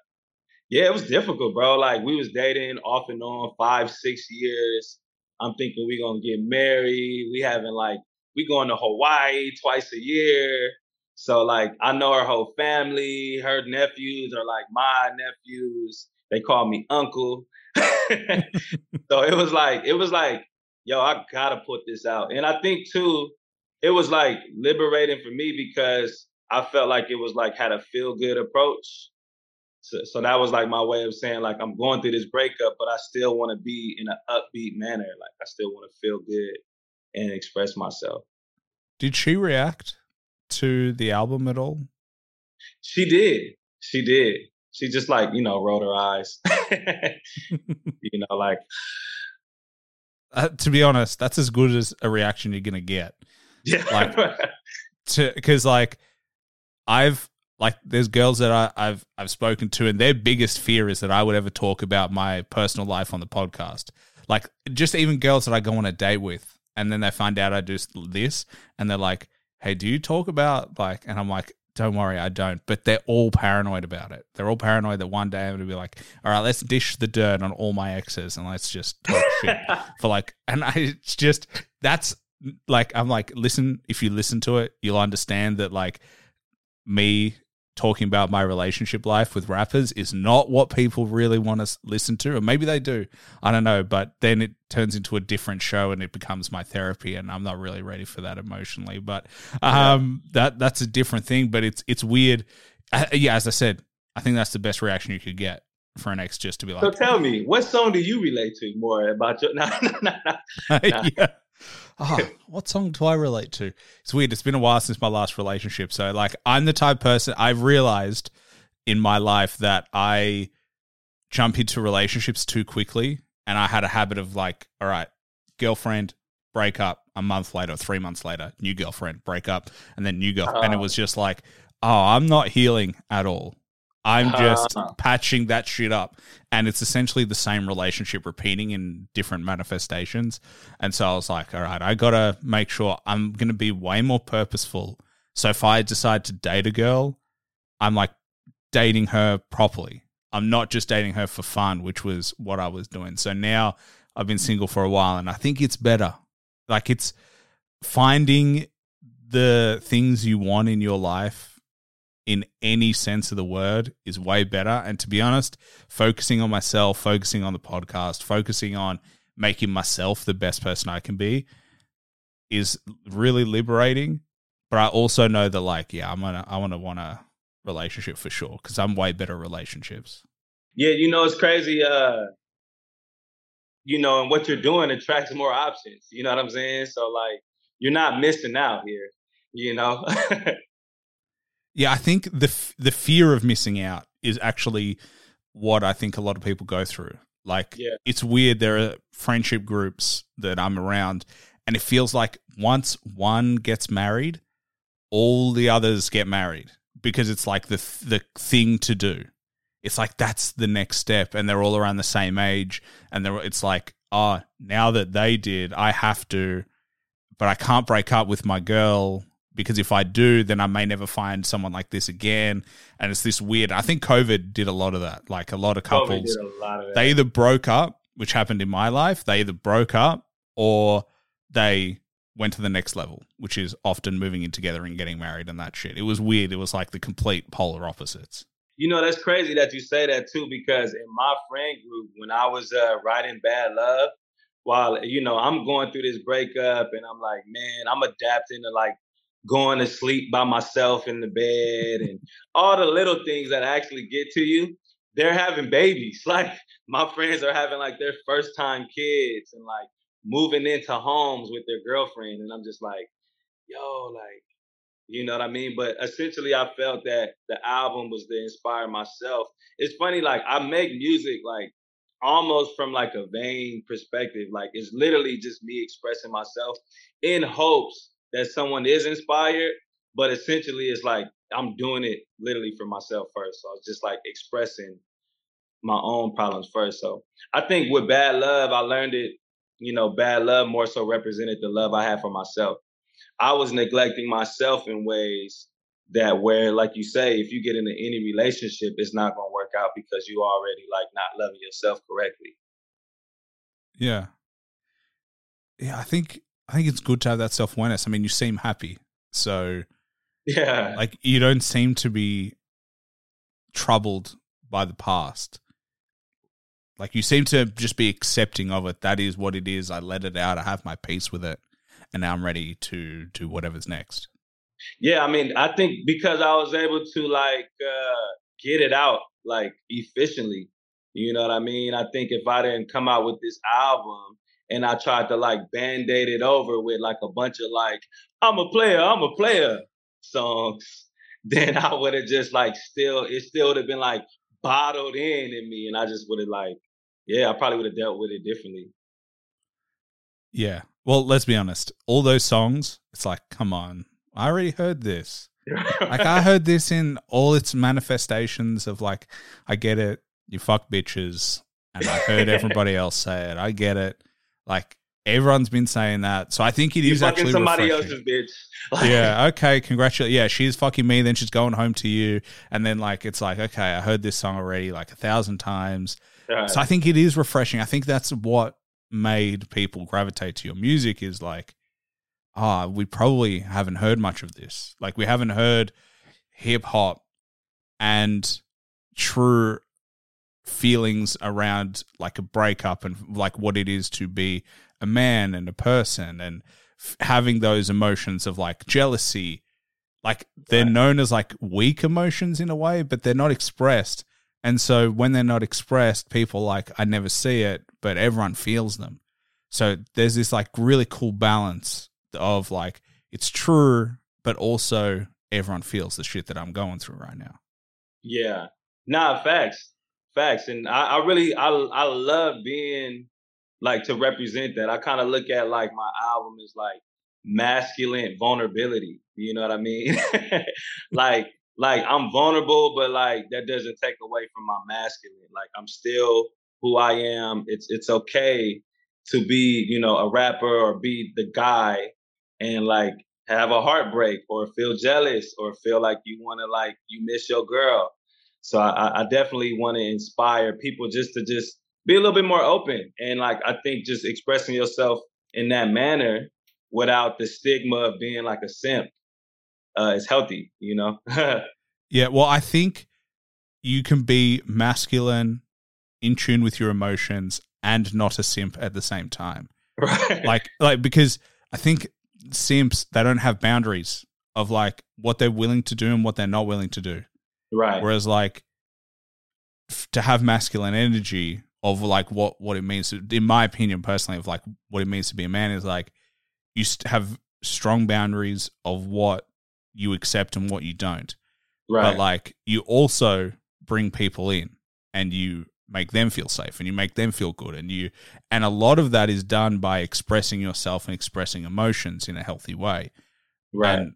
yeah, it was difficult, bro. Like we was dating off and on five, six years. I'm thinking we gonna get married. We having like we going to Hawaii twice a year. So like I know her whole family. Her nephews are like my nephews. They call me uncle. so it was like it was like, yo, I gotta put this out. And I think too, it was like liberating for me because I felt like it was like had a feel good approach. So, so that was like my way of saying like I'm going through this breakup, but I still want to be in an upbeat manner. Like I still want to feel good and express myself. Did she react to the album at all? She did. She did. She just like, you know, rolled her eyes. you know, like Uh, to be honest, that's as good as a reaction you're gonna get. Yeah. Like- to because like I've like there's girls that I, I've I've spoken to and their biggest fear is that I would ever talk about my personal life on the podcast. Like just even girls that I go on a date with and then they find out I do this and they're like, "Hey, do you talk about like?" And I'm like, "Don't worry, I don't." But they're all paranoid about it. They're all paranoid that one day I'm gonna be like, "All right, let's dish the dirt on all my exes and let's just talk shit." for like and I it's just that's like I'm like listen if you listen to it you'll understand that like me talking about my relationship life with rappers is not what people really want to listen to, or maybe they do. I don't know, but then it turns into a different show and it becomes my therapy, and I'm not really ready for that emotionally. But um, that that's a different thing. But it's it's weird. Uh, yeah, as I said, I think that's the best reaction you could get for an ex, just to be like So tell me, what song do you relate to more about your? Nah, nah, nah, nah. yeah. Oh, what song do I relate to? It's weird. It's been a while since my last relationship. So, like, I'm the type of person I've realized in my life that I jump into relationships too quickly. And I had a habit of, like, all right, girlfriend, break up a month later, three months later, new girlfriend, break up, and then new girlfriend. and it Oh. was just like, oh, I'm not healing at all. I'm just Ah. patching that shit up. And it's essentially the same relationship repeating in different manifestations. And so I was like, all right, I got to make sure I'm going to be way more purposeful. So if I decide to date a girl, I'm like dating her properly. I'm not just dating her for fun, which was what I was doing. So now I've been single for a while and I think it's better. Like it's finding the things you want in your life in any sense of the word is way better. And to be honest, focusing on myself, focusing on the podcast, focusing on making myself the best person I can be is really liberating. But I also know that like, yeah, I'm gonna I wanna want a relationship for sure because I'm way better at relationships. Yeah, you know it's crazy. Uh, you know, and what you're doing attracts more options. You know what I'm saying? So like, you're not missing out here. You know. Yeah, I think the f- the fear of missing out is actually what I think a lot of people go through. Like, Yeah. it's weird. There are friendship groups that I'm around, and it feels like once one gets married, all the others get married because it's like the th- the thing to do. It's like that's the next step, and they're all around the same age, and they're it's like, oh, now that they did, I have to, but I can't break up with my girl because if I do, then I may never find someone like this again. And it's this weird. I think COVID did a lot of that. Like a lot of couples, lot of they either broke up, which happened in my life. They either broke up or they went to the next level, which is often moving in together and getting married and that shit. It was weird. It was like the complete polar opposites. You know, that's crazy that you say that too, because in my friend group, when I was uh, writing Bad Love, while, you know, I'm going through this breakup and I'm like, man, I'm adapting to like going to sleep by myself in the bed and all the little things that actually get to you. They're having babies. Like my friends are having like their first time kids and like moving into homes with their girlfriend. And I'm just like, yo, like, you know what I mean? But essentially, I felt that the album was to inspire myself. It's funny, like I make music like almost from like a vain perspective. Like it's literally just me expressing myself in hopes that someone is inspired. But essentially, it's like I'm doing it literally for myself first. So I was just like expressing my own problems first. So I think with Bad Love, I learned it. You know, Bad Love more so represented the love I had for myself. I was neglecting myself in ways that where, like you say, if you get into any relationship, it's not gonna work out because you already like not loving yourself correctly. Yeah. Yeah, I think I think it's good to have that self awareness. I mean, you seem happy. So Yeah. like you don't seem to be troubled by the past. Like you seem to just be accepting of it. That is what it is. I let it out. I have my peace with it, and now I'm ready to do whatever's next. Yeah, I mean, I think because I was able to like uh get it out like efficiently. You know what I mean? I think if I didn't come out with this album and I tried to like band-aid it over with like a bunch of like, I'm a player, I'm a player songs, then I would have just like still it still would have been like bottled in in me and I just would have like yeah, I probably would have dealt with it differently. Yeah. Well, let's be honest. All those songs, it's like, come on, I already heard this. Like I heard this in all its manifestations of like, I get it, you fuck bitches, and I heard everybody else say it. I get it. Like everyone's been saying that, so I think it you is actually somebody refreshing. else's bitch. Like, yeah, okay, congratulations. Yeah, she's fucking me, then she's going home to you. And then, like, it's like, okay, I heard this song already like a thousand times. Right. So I think it is refreshing. I think that's what made people gravitate to your music is like, ah, we probably haven't heard much of this. Like, we haven't heard hip hop and true feelings around like a breakup and like what it is to be a man and a person and f- having those emotions of like jealousy like they're Right. known as like weak emotions in a way but they're not expressed and so when they're not expressed people like i never see it but everyone feels them so there's this like really cool balance of like it's true but also everyone feels the shit that i'm going through right now Yeah. Nah, facts. Facts. And I, I really I I love being like to represent that. I kind of look at like my album as like masculine vulnerability. You know what I mean? like like I'm vulnerable, but like that doesn't take away from my masculine. Like I'm still who I am. It's it's okay to be, you know, a rapper or be the guy and like have a heartbreak or feel jealous or feel like you want to like you miss your girl. So I, I definitely want to inspire people just to just be a little bit more open and like I think just expressing yourself in that manner without the stigma of being like a simp uh, is healthy. You know. Yeah, well, I think you can be masculine, in tune with your emotions, and not a simp at the same time. right. Like, like because I think simps they don't have boundaries of like what they're willing to do and what they're not willing to do. Right. Whereas, like, f- to have masculine energy of like what what it means, to, in my opinion, personally, of like what it means to be a man is like you st- have strong boundaries of what you accept and what you don't Right. but like you also bring people in and you make them feel safe and you make them feel good and you and a lot of that is done by expressing yourself and expressing emotions in a healthy way right. and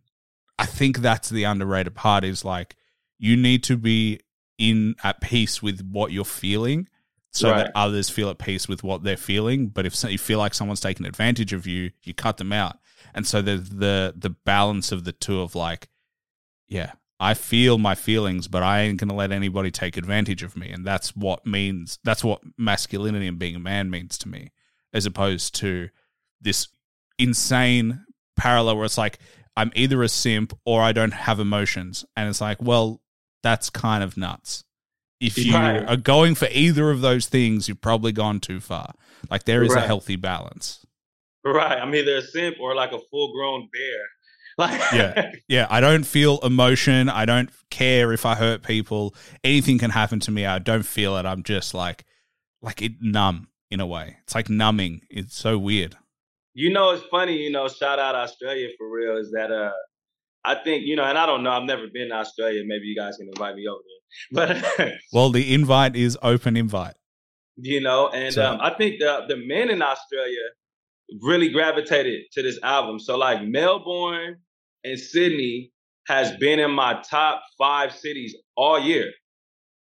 i think that's the underrated part is like you need to be in at peace with what you're feeling so Right. that others feel at peace with what they're feeling. But if so, you feel like someone's taking advantage of you you cut them out. And so there's the the balance of the two of like yeah i feel my feelings but i ain't gonna let anybody take advantage of me. And that's what means that's what masculinity and being a man means to me as opposed to this insane parallel where it's like i'm either a simp or i don't have emotions. And it's like well that's kind of nuts if you Right. are going for either of those things you've probably gone too far like there is a healthy balance Right. I'm either a simp or like a full grown bear. Like Yeah. Yeah, I don't feel emotion. I don't care if I hurt people. Anything can happen to me. I don't feel it. I'm just like, like it numb in a way. It's like numbing. It's so weird. You know, it's funny, you know, shout out Australia for real is that uh I think, you know, and I don't know, I've never been to Australia. Maybe you guys can invite me over there. But Well, the invite is open invite. you know, and So- um, I think the the men in Australia really gravitated to this album. So like Melbourne and Sydney has been in my top five cities all year.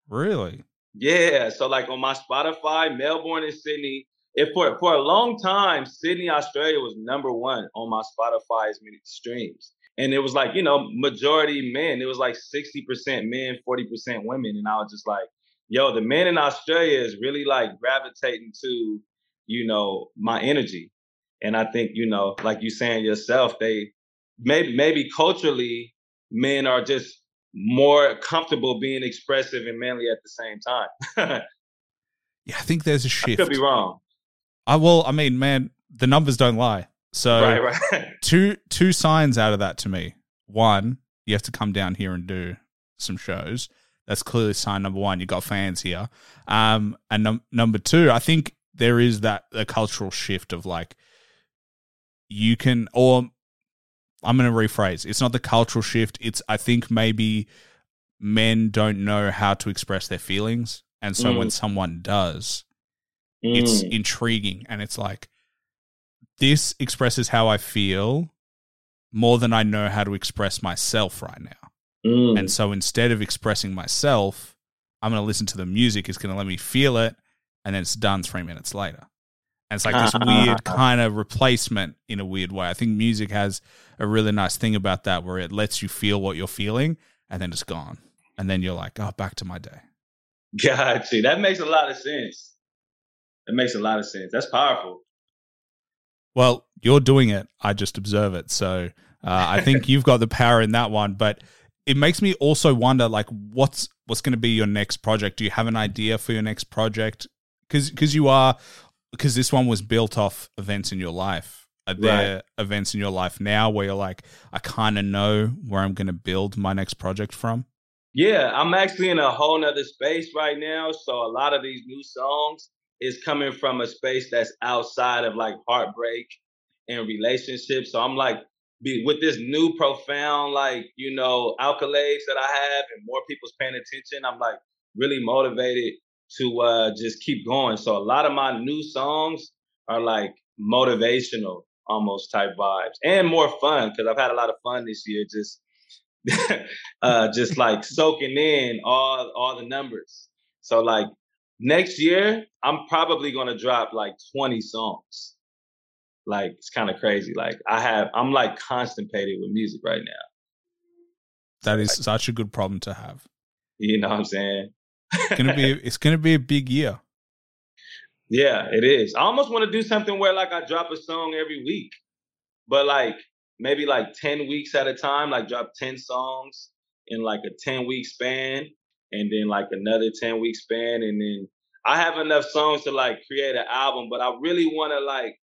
Really? Yeah, so like on my Spotify, Melbourne and Sydney. If for for a long time, Sydney, Australia was number one on my Spotify as many streams, and it was like you know majority men. It was like sixty percent men, forty percent women, and I was just like, yo, the men in Australia is really like gravitating to you know my energy, and I think you know like you saying yourself, they maybe maybe culturally men are just more comfortable being expressive and manly at the same time. Yeah, I think there's a shift. could be wrong. I well, I mean, man, the numbers don't lie. So right, right. two two signs out of that to me. One, you have to come down here and do some shows. That's clearly sign number one. You got fans here. Um, and num- number two, I think there is that a cultural shift of like you can, or I'm going to rephrase. It's not the cultural shift. It's I think maybe men don't know how to express their feelings, and so when Mm. someone does, it's Mm, intriguing and it's like this expresses how I feel more than I know how to express myself right now. mm. And so instead of expressing myself, I'm going to listen to the music. It's going to let me feel it. And then it's done three minutes later. And it's like this weird kind of replacement in a weird way. I think music has a really nice thing about that where it lets you feel what you're feeling and then it's gone. And then you're like, oh, back to my day. Got you. That makes a lot of sense. That makes a lot of sense. That's powerful. Well, you're doing it. I just observe it. So uh, I think you've got the power in that one. But it makes me also wonder like what's what's going to be your next project do you have an idea for your next project because because you are because this one was built off events in your life are there Right. events in your life now where you're like i kind of know where i'm going to build my next project from Yeah, I'm actually in a whole nother space right now. So a lot of these new songs is coming from a space that's outside of like heartbreak and relationships. So I'm like, be, with this new profound, like, you know, accolades that I have and more people's paying attention, I'm like really motivated to uh, just keep going. So a lot of my new songs are like motivational almost type vibes and more fun because I've had a lot of fun this year just uh just like soaking in all all the numbers. So like next year, I'm probably gonna drop like 20 songs. Like it's kind of crazy. Like I have I'm like constipated with music right now. that is such a good problem to have You know what I'm saying? it's gonna be it's gonna be a big year Yeah, it is. I almost want to do something where like I drop a song every week, but like maybe like 10 weeks at a time, like drop 10 songs in like a 10 week span and then like another 10 week span. And then I have enough songs to like create an album, but I really want to like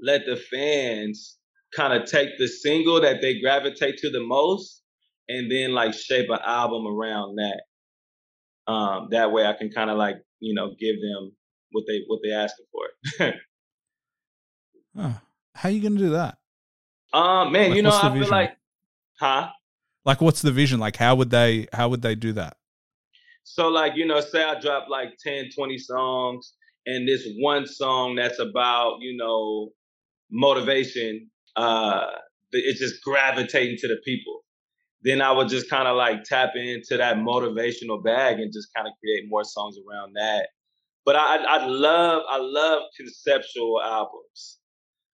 let the fans kind of take the single that they gravitate to the most and then like shape an album around that. Um, that way I can kind of like, you know, give them what they what they asking for. Huh. how are you gonna do that um, man, Like, you know, I feel like, huh? Like what's the vision like how would they how would they do that So like, you know, say I drop like 10, 20 songs and this one song that's about, you know, motivation, uh, it's just gravitating to the people. Then I would just kind of like tap into that motivational bag and just kind of create more songs around that. But I, I love, I love conceptual albums.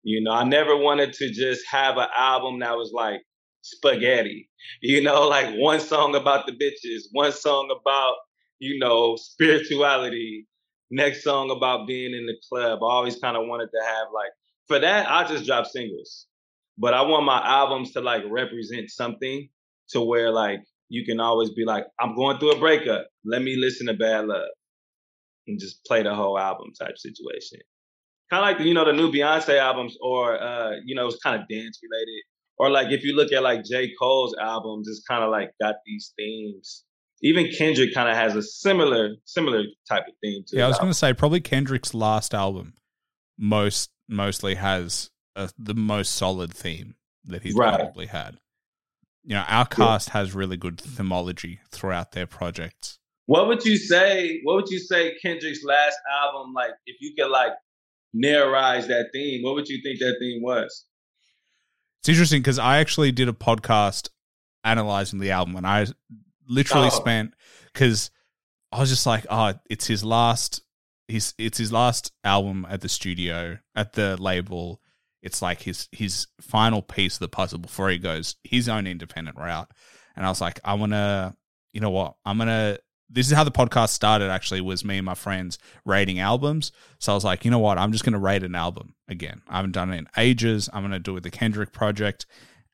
You know, I never wanted to just have an album that was like spaghetti. You know, like one song about the bitches, one song about, you know, spirituality, next song about being in the club. I always kind of wanted to have like, for that, I just drop singles. But I want my albums to like represent something to where like you can always be like, I'm going through a breakup. Let me listen to Bad Love and just play the whole album type situation. Kind of like, you know, the new Beyonce albums or, uh, you know, it's kind of dance related or like if you look at like J. Cole's albums, it's kind of like got these themes. Even Kendrick kind of has a similar similar type of theme to Yeah, I was going to say probably Kendrick's last album most mostly has a, the most solid theme that he's Right. probably had. You know, OutKast has really good themology throughout their projects. What would you say? What would you say Kendrick's last album? Like, if you could like narratize that theme, what would you think that theme was? It's interesting because I actually did a podcast analyzing the album, and I literally Oh. spent because I was just like, oh, it's his last. His it's his last album at the studio at the label. It's like his his final piece of the puzzle before he goes his own independent route. And I was like, I want to, you know what? I'm gonna. This is how the podcast started. Actually, was me and my friends rating albums. So I was like, you know what? I'm just gonna rate an album again. I haven't done it in ages. I'm gonna do it with the Kendrick project,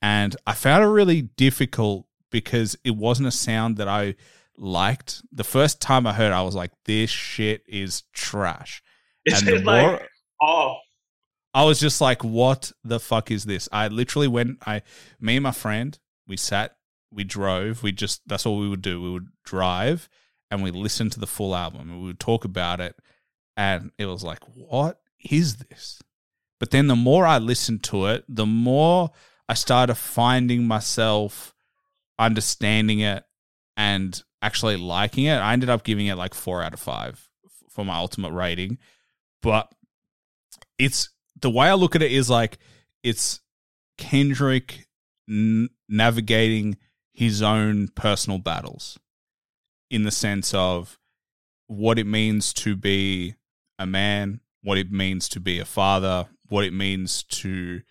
and I found it really difficult because it wasn't a sound that I liked. The first time I heard, it, I was like, this shit is trash. It's And the like more- off. I was just like, what the fuck is this? I literally went, I, me and my friend, we sat, we drove, we just, that's all we would do. We would drive and we listened to the full album and we would talk about it. And it was like, what is this? But then the more I listened to it, the more I started finding myself understanding it and actually liking it. I ended up giving it like four out of five for my ultimate rating. But it's the way I look at it is like it's Kendrick n- navigating his own personal battles in the sense of what it means to be a man, what it means to be a father, what it means to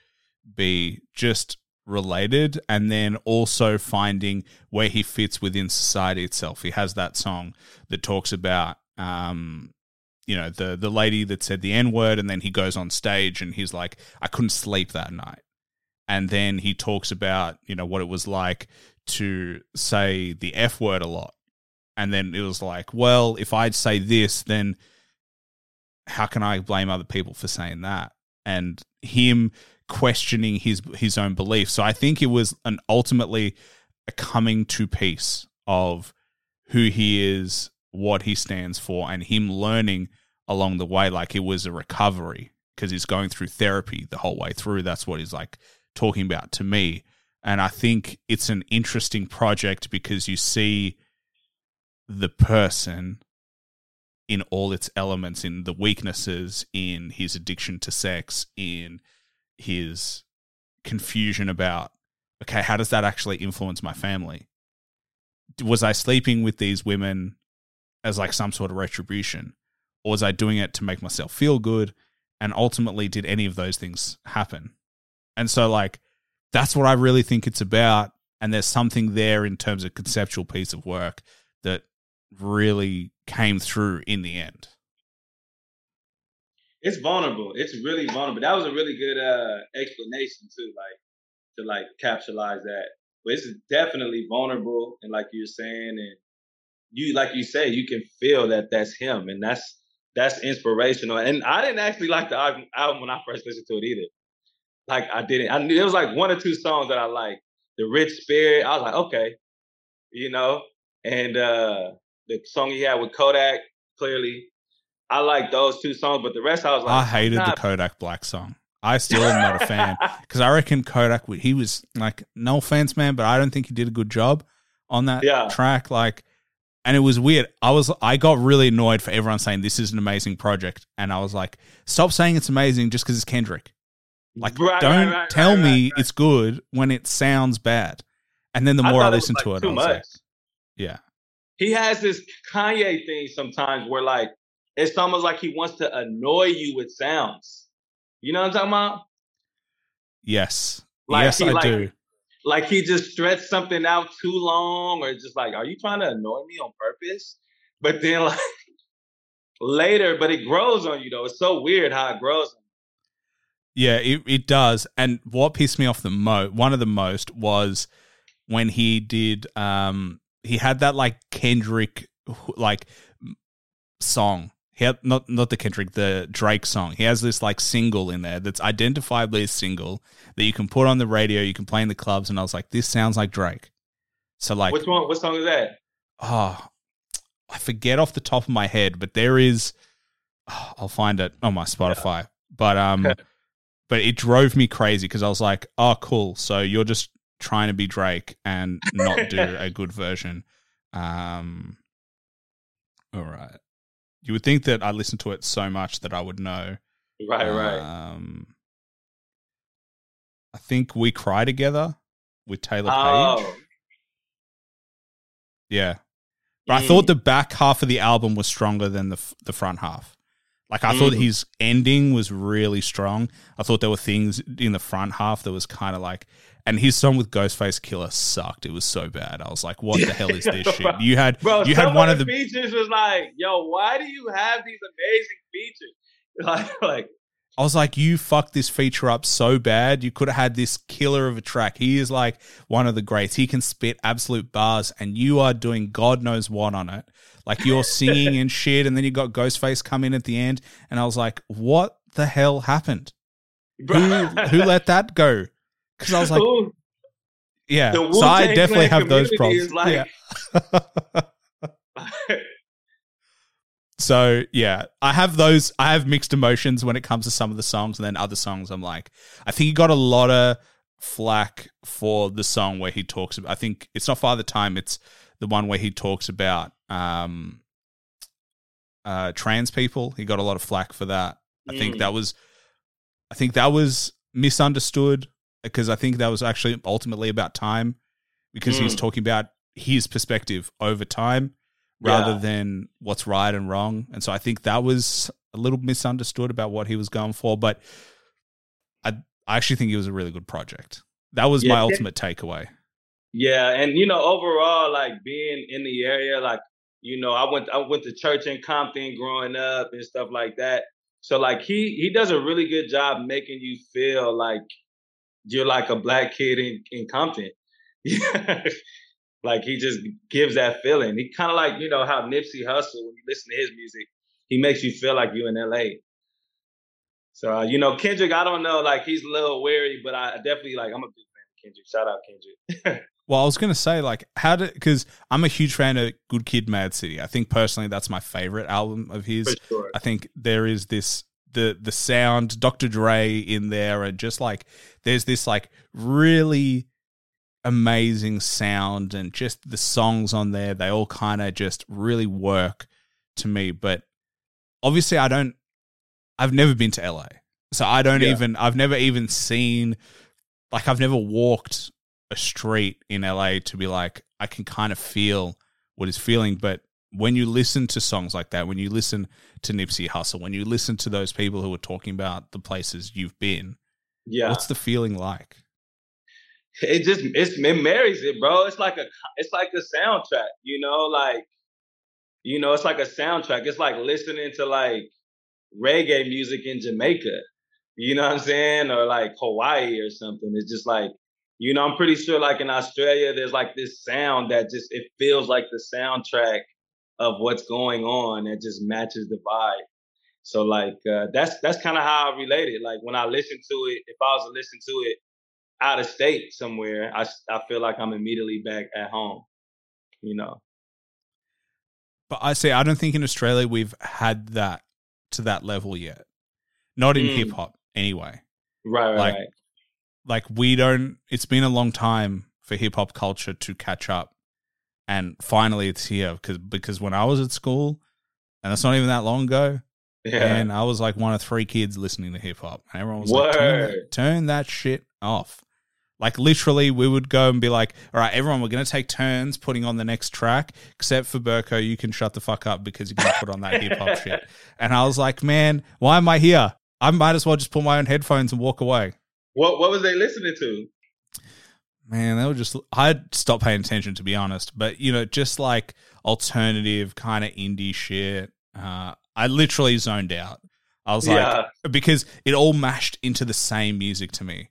be just related, and then also finding where he fits within society itself. He has that song that talks about um, you know the the lady that said the n word and then he goes on stage and he's like i couldn't sleep that night and then he talks about you know what it was like to say the F word a lot. And then it was like, well, if I'd say this, then how can I blame other people for saying that? And him questioning his his own beliefs. So I think it was an ultimately a coming to peace of who he is, what he stands for, and him learning along the way. Like it was a recovery because he's going through therapy the whole way through. That's what he's like talking about to me. And I think it's an interesting project because you see the person in all its elements, in the weaknesses, in his addiction to sex, in his confusion about, okay, how does that actually influence my family? Was I sleeping with these women as like some sort of retribution? Or was I doing it to make myself feel good? And ultimately, did any of those things happen? And so, like, that's what I really think it's about. And there's something there in terms of conceptual piece of work that really came through in the end. It's vulnerable. It's really vulnerable. That was a really good uh explanation too, like to like capitalize that. But it's definitely vulnerable, and like you're saying, and you like you say, you can feel that that's him, and that's that's inspirational. And I didn't actually like the album when I first listened to it either. Like I didn't. I knew it was like one or two songs that I liked. The Rich Spirit. I was like, okay, you know, and uh the song he had with Kodak, clearly. I like those two songs, but the rest I was like, I hated the Kodak Black song. I still am not a fan because I reckon Kodak he was like no offense, man, but I don't think he did a good job on that Yeah. track. Like, and it was weird. I was I got really annoyed for everyone saying this is an amazing project, and I was like, stop saying it's amazing just because it's Kendrick. Like, Right, don't right, right, tell me it's good when it sounds bad. And then the more I, listen like, to it, I was like, yeah, he has this Kanye thing sometimes where like it's almost like he wants to annoy you with sounds. You know what I'm talking about? yes, Like, yes, he, I like- do. Like he just stretched something out too long, or just like, are you trying to annoy me on purpose? But then like later, but it grows on you though. It's so weird how it grows. Yeah, it, it does. And what pissed me off the most, one of the most, was when he did. Um, he had that like Kendrick like song. He had not not the Kendrick, the Drake song. He has this like single in there that's identifiably a single that you can put on the radio, you can play in the clubs, and I was like, this sounds like Drake. So like, Which one? What song is that? oh, I forget off the top of my head, but there is. oh, I'll find it on my Spotify, but um, but it drove me crazy because I was like, oh, cool. So you're just trying to be Drake and not do a good version. Um, all right. You would think that I listened to it so much that I would know. Right, right. Um, I think we cry together with Taylour Paige. Oh, Yeah. But I Mm. thought the back half of the album was stronger than the f- the front half. Like I thought Mm. his ending was really strong. I thought there were things in the front half that was kind of like and his song with Ghostface Killah sucked. It was so bad. I was like, what the hell is this shit? You had bro. you had one of the features was like, yo, why do you have these amazing features? Like, like I was like, you fucked this feature up so bad. You could have had this killer of a track. He is like one of the greats. He can spit absolute bars, and you are doing God knows what on it. Like you're singing and shit, and then you got Ghostface come in at the end, and I was like, what the hell happened? bro, Who who let that go? Because I was like, yeah. So I definitely have those problems. like- yeah. So yeah, I have those. I have mixed emotions when it comes to some of the songs, and then other songs, I'm like, I think he got a lot of flack for the song where he talks about. I think it's not Father Time. It's the one where he talks about um, uh, trans people. He got a lot of flack for that. I think Mm. that was, I think that was misunderstood because I think that was actually ultimately about time because he was Mm. talking about his perspective over time rather Yeah. than what's right and wrong. And so I think that was a little misunderstood about what he was going for. But I, I actually think it was a really good project. That was Yeah. my ultimate takeaway. Yeah, and you know, overall, like being in the area, like you know, I went I went to church in Compton growing up and stuff like that. So like he he does a really good job making you feel like you're like a black kid in, in Compton. like he just gives that feeling. He kind of like you know how Nipsey Hussle when you listen to his music, he makes you feel like you're in L.A. So uh, you know Kendrick, I don't know, like he's a little weary, but I definitely like I'm a big fan of Kendrick. Shout out Kendrick. Well, I was going to say, like, how did, because I'm a huge fan of Good Kid Mad City. I think personally that's my favorite album of his. Sure. I think there is this, the, the sound, Dr. Dre in there, and just like, there's this, like, really amazing sound, and just the songs on there, they all kind of just really work to me. But obviously, I don't, I've never been to LA. So I don't Yeah. even, I've never even seen, like, I've never walked a street in LA to be like, I can kind of feel what he's feeling. But when you listen to songs like that, when you listen to Nipsey Hussle, when you listen to those people who are talking about the places you've been, Yeah, what's the feeling like? it just it's it marries it, bro. It's like a it's like a soundtrack, you know, like you know, it's like a soundtrack. It's like listening to like reggae music in Jamaica. You know what I'm saying? Or like Hawaii or something. It's just like, you know, I'm pretty sure like in Australia there's like this sound that just it feels like the soundtrack of what's going on that just matches the vibe. So like uh, that's that's kind of how I relate it. Like when I listen to it, if I was to listen to it out of state somewhere, I I feel like I'm immediately back at home. You know. But I say, I don't think in Australia we've had that to that level yet. Not in Mm. hip hop, anyway. Right, right, Like- right. Like, we don't, it's been a long time for hip hop culture to catch up. And finally it's here because, because when I was at school, and that's not even that long ago, Yeah. and I was like one of three kids listening to hip hop. And everyone was like, turn that, turn that shit off. Like literally, we would go and be like, "All right, everyone, we're going to take turns putting on the next track, except for Burko. You can shut the fuck up because you're going to put on that hip hop shit." And I was like, "Man, why am I here? I might as well just put my own headphones and walk away." What what was they listening to? Man, they were just. I'd stop paying attention to be honest, but you know, just like alternative kind of indie shit. Uh, I literally zoned out. I was like, because it all mashed into the same music to me.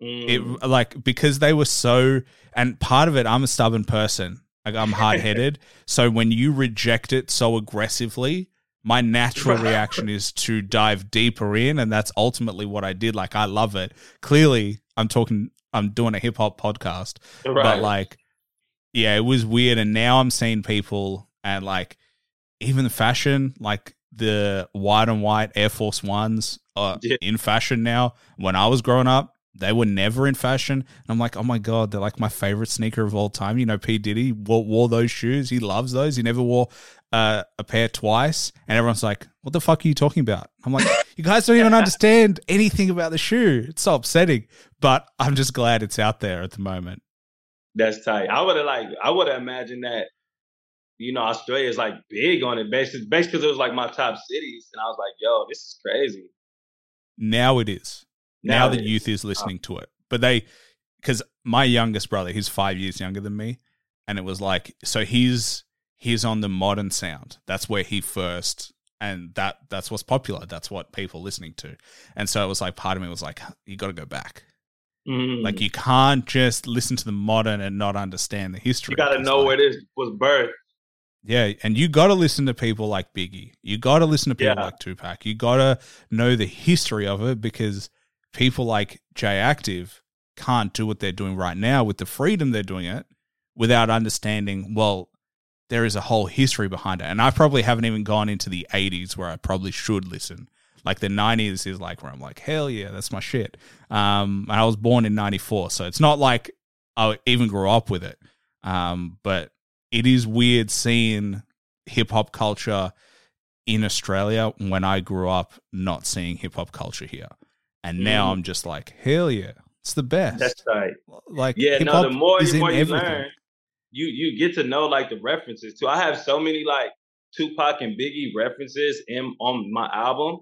Mm. It like because they were so, and part of it, I'm a stubborn person. Like I'm hard headed, so when you reject it so aggressively, my natural reaction is to dive deeper in, and that's ultimately what I did. Like I love it. Clearly, I'm talking. I'm doing a hip hop podcast, right. but like, yeah, it was weird. And now I'm seeing people and like even the fashion, like the white and white Air Force Ones are Yeah. in fashion now. When I was growing up, they were never in fashion. And I'm like, oh my God, they're like my favorite sneaker of all time. You know, P. Diddy wore, wore those shoes. He loves those. He never wore uh, a pair twice. And everyone's like, what the fuck are you talking about? I'm like, you guys don't even understand anything about the shoe. It's so upsetting. But I'm just glad it's out there at the moment. That's tight. I would have like I would have imagined that, you know, Australia is like big on it, basically basically because it was like my top cities, and I was like, yo, this is crazy. Now it is. Now, Now the it youth is listening to it. But they, because my youngest brother, he's five years younger than me, and it was like, so he's he's on the modern sound. That's where he first, and that that's what's popular. That's what people listening to, and so it was like part of me was like, you got to go back. Mm. Like you can't just listen to the modern and not understand the history. you gotta know like, where this was birthed. yeah, and you got to listen to people like Biggie. You got to listen to people Yeah. like Tupac. You got to know the history of it because people like J Aktive can't do what they're doing right now with the freedom they're doing it without understanding, well, there is a whole history behind it. And I probably haven't even gone into the 80s where I probably should listen. Like the 90s is like where I'm like, hell yeah, that's my shit. Um, and I was born in 94, so it's not like I even grew up with it. Um, but it is weird seeing hip hop culture in Australia when I grew up not seeing hip hop culture here. And now Mhm. I'm just like, hell yeah, it's the best. That's right. like, Yeah, no, the more the more you everything. learn, you you get to know like the references too. I have so many like Tupac and Biggie references in on my album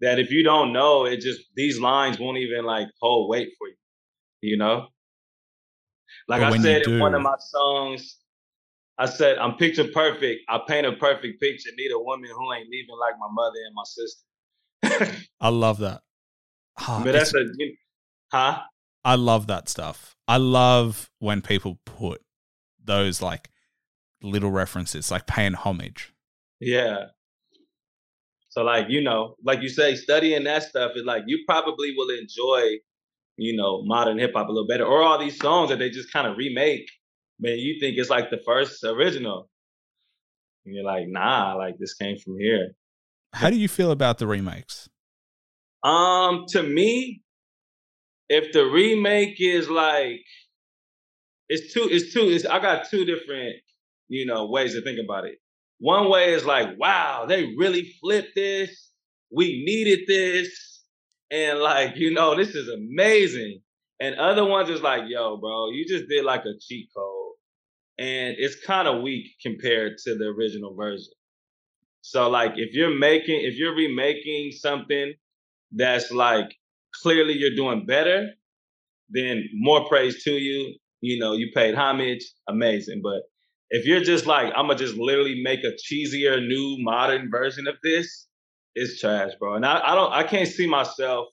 that if you don't know, it just these lines won't even like hold weight for you. You know? Like But I said in one of my songs, I said, I'm picture perfect. I paint a perfect picture. Need a woman who ain't leaving like my mother and my sister. I love that. Ah, but that's a you- huh? I love that stuff. I love when people put those like little references, like paying homage. Yeah. So like, you know, like you say, studying that stuff is like you probably will enjoy, you know, modern hip hop a little better. Or all these songs that they just kind of remake. Man, you think it's like the first original. And you're like, nah, like this came from here. How do you feel about the remakes? Um, to me, if the remake is like it's two, it's two, it's I got two different, you know, ways to think about it. One way is like, wow, they really flipped this. We needed this. And like, you know, this is amazing. And other ones is like, yo, bro, you just did like a cheat code. And it's kind of weak compared to the original version. So like if you're making if you're remaking something that's like clearly you're doing better, then more praise to you. You know, you paid homage, amazing. But if you're just like, I'm gonna just literally make a cheesier, new, modern version of this, it's trash, bro. And I, I don't, I can't see myself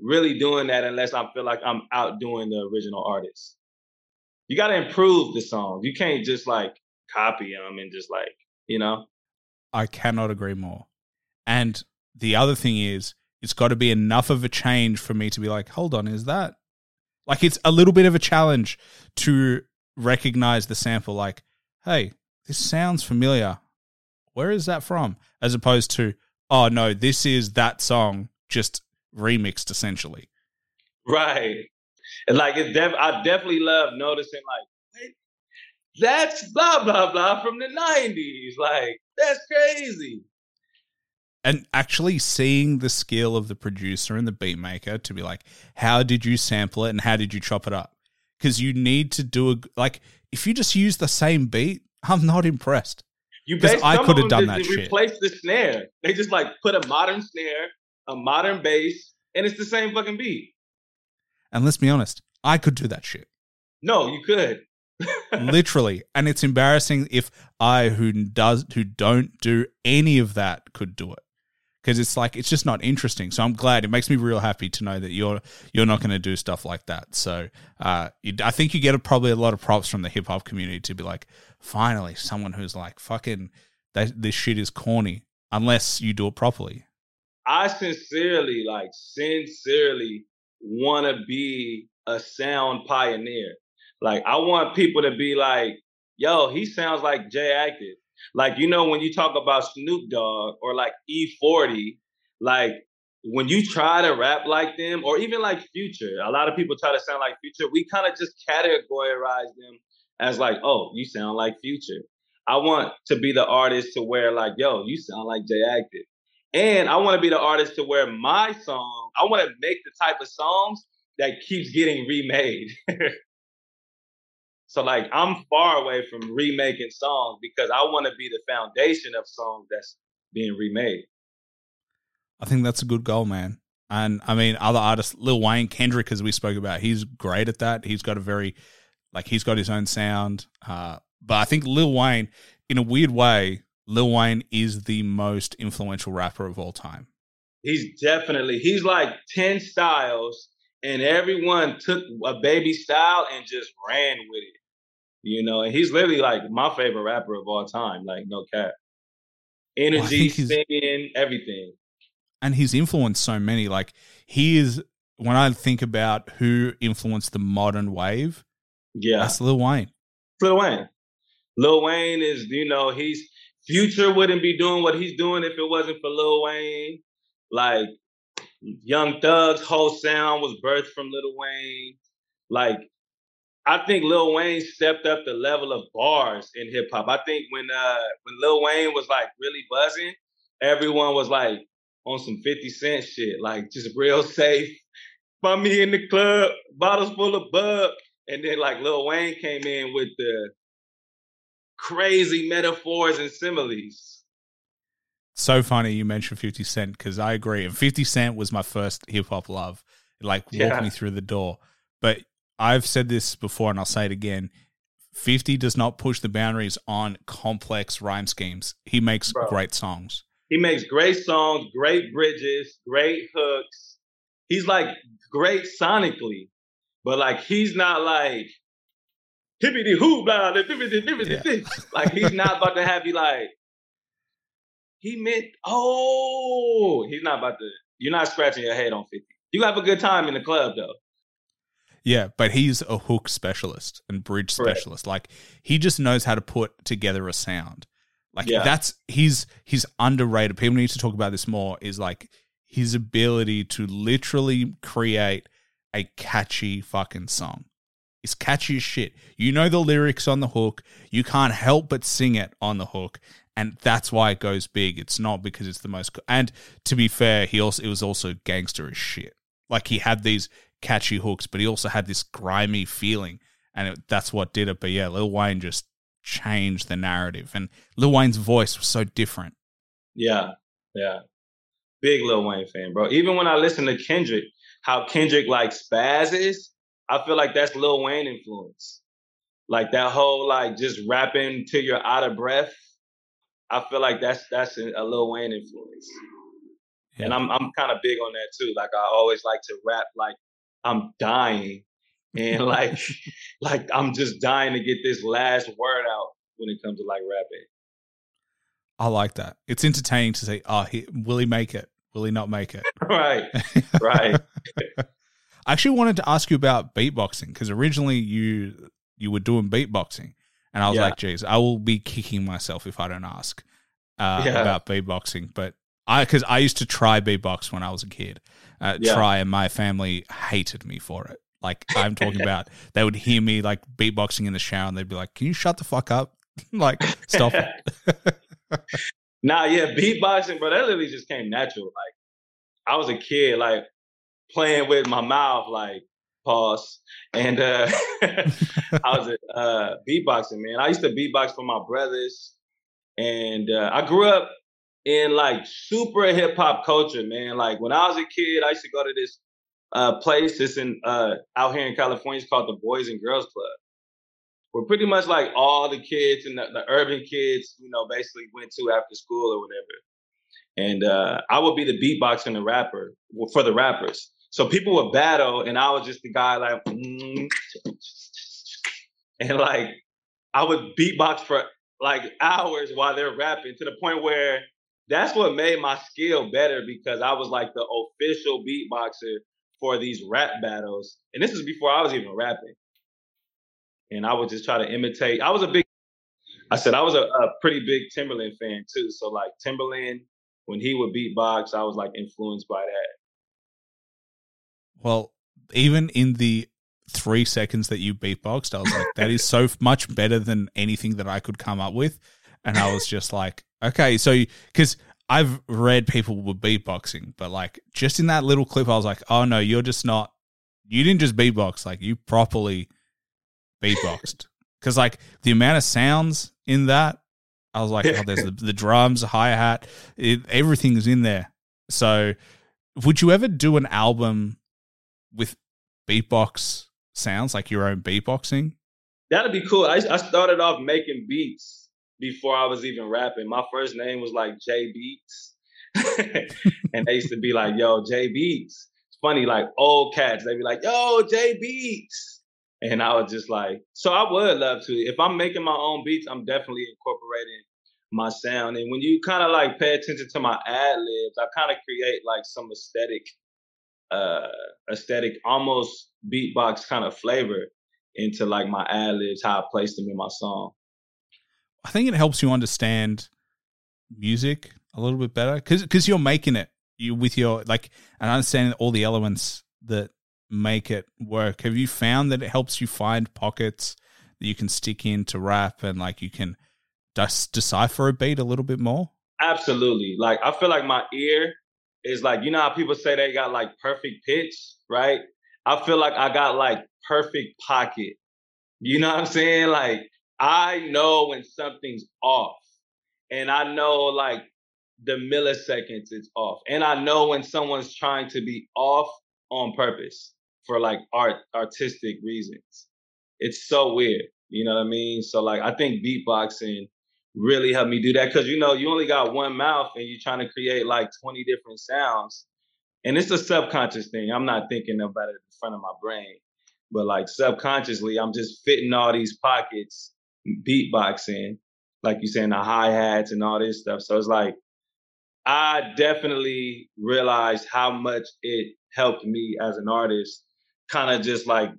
really doing that unless I feel like I'm outdoing the original artist. You got to improve the song. You can't just like copy them and just like, you know. I cannot agree more. And the other thing is, it's got to be enough of a change for me to be like, hold on, is that like it's a little bit of a challenge to recognize the sample like, hey, this sounds familiar. Where is that from? As opposed to, oh no, this is that song just remixed essentially. Right. And like it's def- I definitely love noticing like that's blah blah blah from the 90s. Like that's crazy and actually seeing the skill of the producer and the beat maker to be like, how did you sample it and how did you chop it up? Because you need to do a like if you just use the same beat, I'm not impressed. You because I could have done that shit. Replace the snare. They just like put a modern snare, a modern bass, and it's the same fucking beat. And let's be honest, I could do that shit. No, you could. Literally, and it's embarrassing if I, who does, who don't do any of that, could do it because it's like it's just not interesting. So I'm glad it makes me real happy to know that you're you're not going to do stuff like that. So uh, you, I think you get a, probably a lot of props from the hip hop community to be like, finally, someone who's like, fucking, this shit is corny unless you do it properly. I sincerely, like, sincerely want to be a sound pioneer. Like, I want people to be like, yo, he sounds like J Aktive. Like, you know, when you talk about Snoop Dogg or like E40, like when you try to rap like them, or even like Future, a lot of people try to sound like Future. We kind of just categorize them as like, oh, you sound like Future. I want to be the artist to where like, yo, you sound like J Aktive. And I want to be the artist to where my song, I want to make the type of songs that keeps getting remade. So like I'm far away from remaking songs because I want to be the foundation of songs that's being remade. I think that's a good goal, man. And I mean, other artists, Lil Wayne, Kendrick, as we spoke about, he's great at that. He's got a very, like, he's got his own sound. Uh, but I think Lil Wayne, in a weird way, Lil Wayne is the most influential rapper of all time. He's definitely, he's like 10 styles, and everyone took a baby style and just ran with it you know, and he's literally like my favorite rapper of all time, like no cap. Energy, well, singing, everything. And he's influenced so many. Like he is when I think about who influenced the modern wave, yeah, that's Lil Wayne. Lil Wayne. Lil Wayne is, you know, he's Future wouldn't be doing what he's doing if it wasn't for Lil Wayne. Like Young Thug's whole sound was birthed from Lil Wayne. Like I think Lil Wayne stepped up the level of bars in hip hop. I think when uh when Lil Wayne was like really buzzing, everyone was like on some 50 Cent shit, like just real safe. Find me in the club, bottles full of bub. And then like Lil Wayne came in with the crazy metaphors and similes. So funny you mentioned 50 Cent because I agree. And 50 Cent was my first hip hop love. It like walked yeah. me through the door. But I've said this before and I'll say it again. 50 does not push the boundaries on complex rhyme schemes. He makes Bro. great songs. He makes great songs, great bridges, great hooks. He's like great sonically. but like he's not like hippity hoo blah bippity, bippity, bippity. like he's not about to have you like he meant oh he's not about to you're not scratching your head on 50 you have a good time in the club though Yeah, but he's a hook specialist and bridge Correct. specialist. Like he just knows how to put together a sound. Like Yeah. that's he's he's underrated. People need to talk about this more. Is like his ability to literally create a catchy fucking song. It's catchy as shit. You know the lyrics on the hook. You can't help but sing it on the hook, and that's why it goes big. It's not because it's the most. And to be fair, he also it was also gangster as shit. Like he had these catchy hooks, but he also had this grimy feeling, and it, that's what did it. But yeah, Lil Wayne just changed the narrative, and Lil Wayne's voice was so different. Yeah, yeah. Big Lil Wayne fan, bro. Even when I listen to Kendrick, how Kendrick like spazzes, I feel like that's Lil Wayne influence. Like that whole like just rapping till you're out of breath. I feel like that's that's a Lil Wayne influence. And I'm I'm kind of big on that too. Like I always like to rap like I'm dying and like like I'm just dying to get this last word out when it comes to like rapping. I like that. It's entertaining to say, "Oh, he, will he make it? Will he not make it?" Right. Right. I actually wanted to ask you about beatboxing because originally you you were doing beatboxing, and I was Yeah. like, "Geez, I will be kicking myself if I don't ask uh, Yeah. about beatboxing." But I because I used to try beatbox when I was a kid, uh, Yeah. try, and my family hated me for it. Like I'm talking about, they would hear me like beatboxing in the shower, and they'd be like, "Can you shut the fuck up? like stop it." Nah, yeah, beatboxing, bro, that literally just came natural. Like, I was a kid, like, playing with my mouth, like, pause. And uh I was uh beatboxing, man. I used to beatbox for my brothers. And uh, I grew up in like super hip hop culture, man. Like when I was a kid, I used to go to this uh place. It's in uh out here in California. It's called the Boys and Girls Club. Where pretty much like all the kids and the, the urban kids, you know, basically went to after school or whatever. And uh I would be the beatboxer and the rapper for the rappers. So people would battle, and I was just the guy like, mm, and like I would beatbox for like hours while they're rapping to the point where that's what made my skill better because I was like the official beatboxer for these rap battles. And this is before I was even rapping. And I would just try to imitate. I was a big, I said I was a, a pretty big Timbaland fan too. So like Timbaland, when he would beatbox, I was like influenced by that. Well, even in the three seconds that you beatboxed, I was like, that is so much better than anything that I could come up with. And I was just like, okay, so because I've read people were beatboxing, but like just in that little clip, I was like, oh no, you're just not, you didn't just beatbox, like you properly beatboxed. Because like the amount of sounds in that, I was like, oh, there's the, the drums, hi hat, everything is in there. So, would you ever do an album with beatbox sounds, like your own beatboxing? That'd be cool. I, I started off making beats before I was even rapping. My first name was like J Beats. and they used to be like, yo, J Beats. It's funny, like old cats, they'd be like, yo, J Beats. And I was just like, so I would love to. If I'm making my own beats, I'm definitely incorporating my sound. And when you kind of like pay attention to my ad libs, I kind of create like some aesthetic, uh, aesthetic, almost beatbox kind of flavor into like my ad libs, how I place them in my song. I think it helps you understand music a little bit better because because you're making it you with your like and understanding all the elements that make it work. Have you found that it helps you find pockets that you can stick in to rap and like you can just decipher a beat a little bit more? Absolutely. Like I feel like my ear is like you know how people say they got like perfect pitch, right? I feel like I got like perfect pocket. You know what I'm saying? Like I know when something's off. And I know like the milliseconds it's off. And I know when someone's trying to be off on purpose for like art artistic reasons. It's so weird. You know what I mean? So like I think beatboxing really helped me do that because you know you only got one mouth and you're trying to create like 20 different sounds and it's a subconscious thing i'm not thinking about it in front of my brain but like subconsciously, I'm just fitting all these pockets, beatboxing, like you saying the hi hats and all this stuff. So it's like I definitely realized how much it helped me as an artist, kind of just like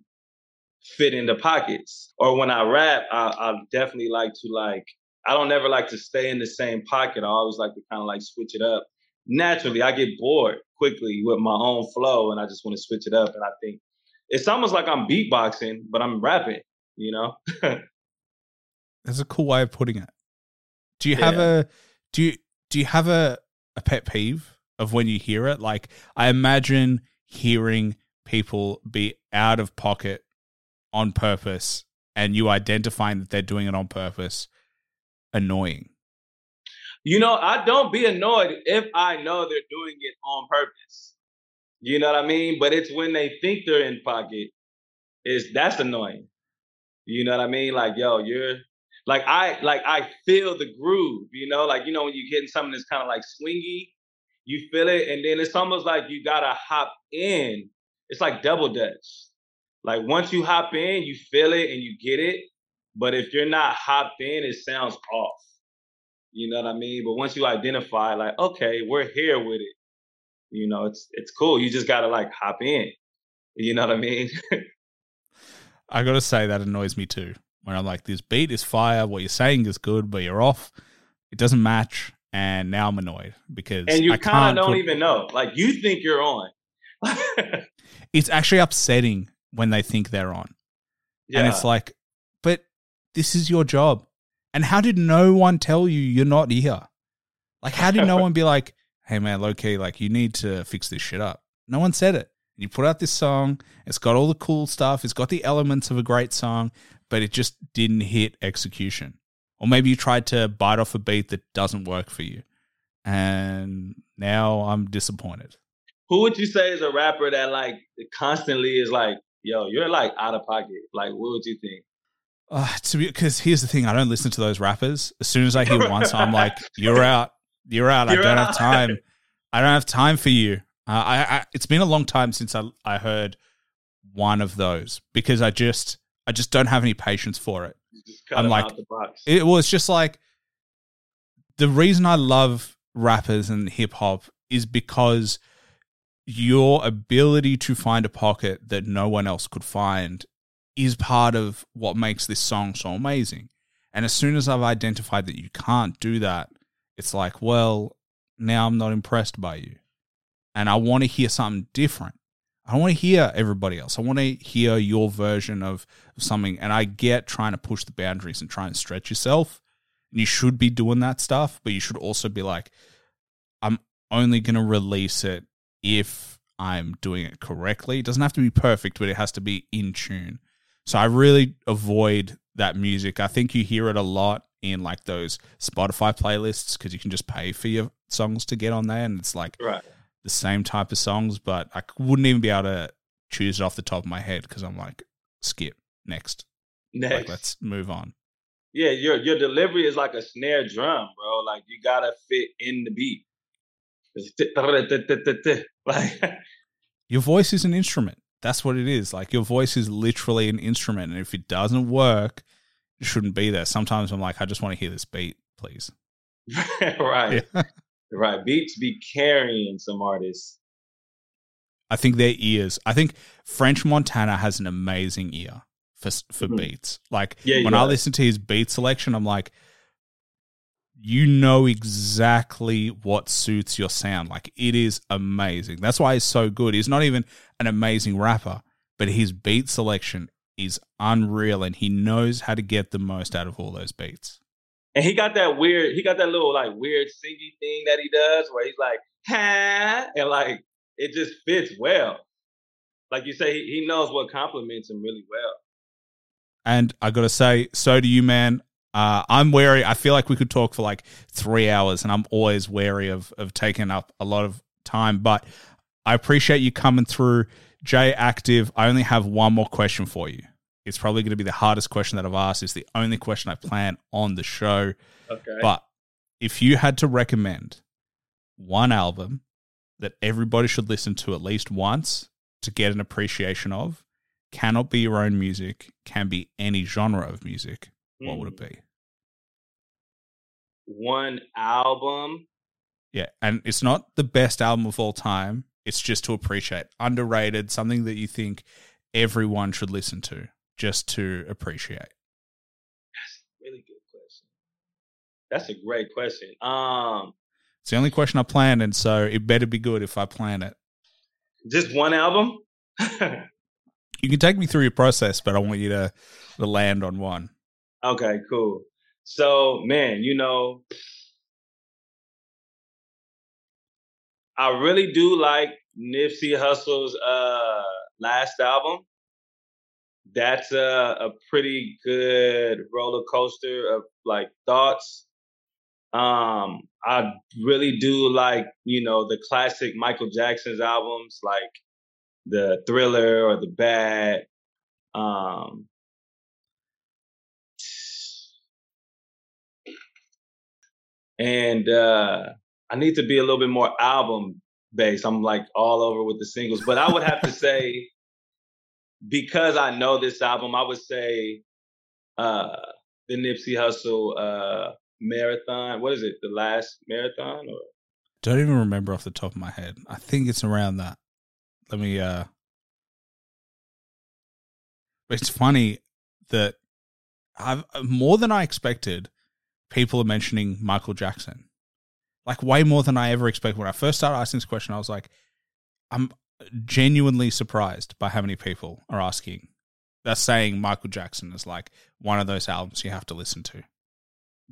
fit in the pockets. Or when I rap, I, I definitely like to like I don't ever like to stay in the same pocket. I always like to kind of like switch it up. Naturally, I get bored quickly with my own flow, and I just want to switch it up. And I think it's almost like I'm beatboxing, but I'm rapping. You know. That's a cool way of putting it. Do you have a do you do you have a a pet peeve of when you hear it? Like I imagine hearing people be out of pocket on purpose and you identifying that they're doing it on purpose annoying. You know, I don't be annoyed if I know they're doing it on purpose. You know what I mean? But it's when they think they're in pocket, is that's annoying. You know what I mean? Like, yo, you're like I like I feel the groove, you know, like you know when you're getting something that's kind of like swingy, you feel it, and then it's almost like you gotta hop in. It's like double dutch. Like once you hop in, you feel it and you get it. But if you're not hopped in, it sounds off. You know what I mean? But once you identify, like, okay, we're here with it. You know, it's it's cool. You just gotta like hop in. You know what I mean? I got to say that annoys me too. When I'm like this beat is fire, what you're saying is good, but you're off. It doesn't match and now I'm annoyed because and you kind of don't put- even know. Like you think you're on. it's actually upsetting when they think they're on. yeah. And it's like, this is your job. And how did no one tell you you're not here? Like, how did no one be like, hey, man, low key, like, you need to fix this shit up? No one said it. You put out this song, it's got all the cool stuff, it's got the elements of a great song, but it just didn't hit execution. Or maybe you tried to bite off a beat that doesn't work for you. And now I'm disappointed. Who would you say is a rapper that like constantly is like, yo, you're like out of pocket? Like, what would you think? Uh, to be because here's the thing, I don't listen to those rappers. As soon as I hear one song, I'm like, "You're out, you're out. You're I don't out. have time. I don't have time for you." Uh, I, I, it's been a long time since I, I heard one of those because I just, I just don't have any patience for it. I'm like- out the box. It was just like the reason I love rappers and hip hop is because your ability to find a pocket that no one else could find is part of what makes this song so amazing. And as soon as I've identified that you can't do that, it's like, well, now I'm not impressed by you. And I want to hear something different. I want to hear everybody else. I want to hear your version of, of something. And I get trying to push the boundaries and try and stretch yourself. And you should be doing that stuff, but you should also be like, I'm only going to release it if I'm doing it correctly. It doesn't have to be perfect, but it has to be in tune. So I really avoid that music. I think you hear it a lot in like those Spotify playlists because you can just pay for your songs to get on there. And it's like Right. the same type of songs, but I wouldn't even be able to choose it off the top of my head because I'm like, skip next. Next. Like, let's move on. yeah, your your delivery is like a snare drum, bro. Like you gotta fit in the beat. Like Your voice is an instrument. That's what it is. Like your voice is literally an instrument, and if it doesn't work, it shouldn't be there. Sometimes I'm like, I just want to hear this beat, please. right, Yeah. right. Beats be carrying some artists. I think their ears. I think French Montana has an amazing ear for for Mhm. beats. Like Yeah, when. I listen to his beat selection, I'm like, you know exactly what suits your sound. Like it is amazing. That's why he's so good. He's not even an amazing rapper, but his beat selection is unreal, and he knows how to get the most out of all those beats. And he got that weird, he got that little like weird singy thing that he does where he's like, ha, and like it just fits well. Like you say, he, knows what compliments him really well. And I got to say, so do you, man. Uh, I'm wary. I feel like we could talk for like three hours, and I'm always wary of of taking up a lot of time. But I appreciate you coming through, J Aktive. I only have one more question for you. It's probably going to be the hardest question that I've asked. It's the only question I plan on the show. Okay. But if you had to recommend one album that everybody should listen to at least once to get an appreciation of, cannot be your own music, can be any genre of music, what would it Hmm. be? One album. Yeah, and it's not the best album of all time. It's just to appreciate, underrated, something that you think everyone should listen to, just to appreciate. That's a really good question. That's a great question. Um, It's the only question I planned, and so it better be good if I plan it. just one album. You can take me through your process, but I want you to, to land on one. Okay, cool. So, man, you know, I really do like Nipsey Hussle's uh last album. That's a, a pretty good roller coaster of like thoughts. Um, I really do like, you know, the classic Michael Jackson's albums, like the Thriller or the Bad. Um, and uh I need to be a little bit more album based. I'm like all over with the singles, but I would have to say because I know this album, I would say uh the Nipsey Hussle uh marathon. What is it? The last marathon or Don't even remember off the top of my head. I think it's around that. Let me uh it's funny that I've more than I expected, people are mentioning Michael Jackson. Like way more than I ever expected. When I first started asking this question, I was like, I'm genuinely surprised by how many people are asking. They're saying Michael Jackson is like one of those albums you have to listen to.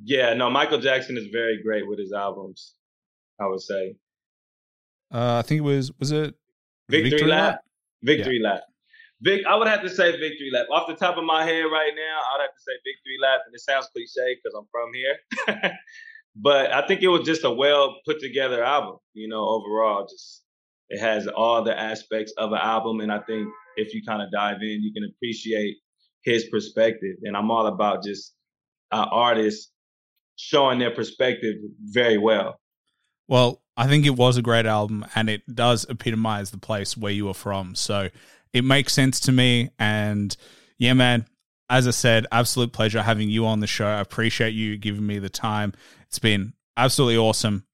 yeah, no, Michael Jackson is very great with his albums, I would say. Uh, I think it was was it Victory, Victory lap. Lap? Victory lap. Vic, I would have to say victory lap. Off the top of my head right now, I'd have to say victory lap, and it sounds cliche because I'm from here. but I think it was just a well put together album. You know, overall, just it has all the aspects of an album, and I think if you kind of dive in, you can appreciate his perspective. And I'm all about just uh, artists showing their perspective very well. Well, I think it was a great album and it does epitomize the place where you are from. So it makes sense to me. And yeah, man, as I said, absolute pleasure having you on the show. I appreciate you giving me the time. It's been absolutely awesome.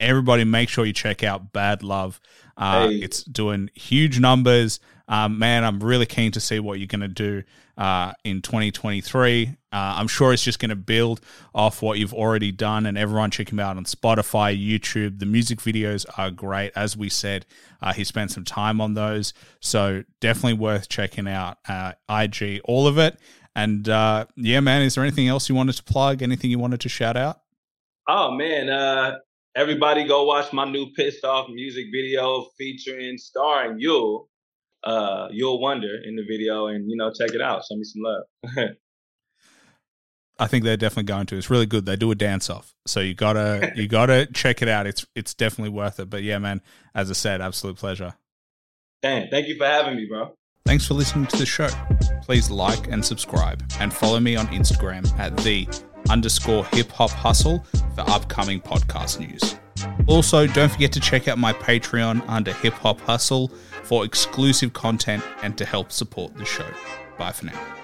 Everybody, make sure you check out Bad Love. Uh, Hey. It's doing huge numbers. Um, man, I'm really keen to see what you're going to do uh, in 2023. Uh, I'm sure it's just going to build off what you've already done, and everyone check him out on Spotify, YouTube. The music videos are great. As we said, uh, he spent some time on those, so definitely worth checking out. Uh, IG, all of it. And uh, yeah, man, is there anything else you wanted to plug? Anything you wanted to shout out? Oh man, uh everybody go watch my new pissed off music video featuring starring Yule. Uh Yule Wonder in the video and you know, check it out. Show me some love. I think they're definitely going to. It's really good. They do a dance off, so you gotta you gotta check it out. It's it's definitely worth it. But yeah, man, as I said, absolute pleasure. Dan, thank you for having me, bro. Thanks for listening to the show. Please like and subscribe, and follow me on Instagram at the underscore hip hop hustle for upcoming podcast news. Also, don't forget to check out my Patreon under Hip Hop Hustle for exclusive content and to help support the show. Bye for now.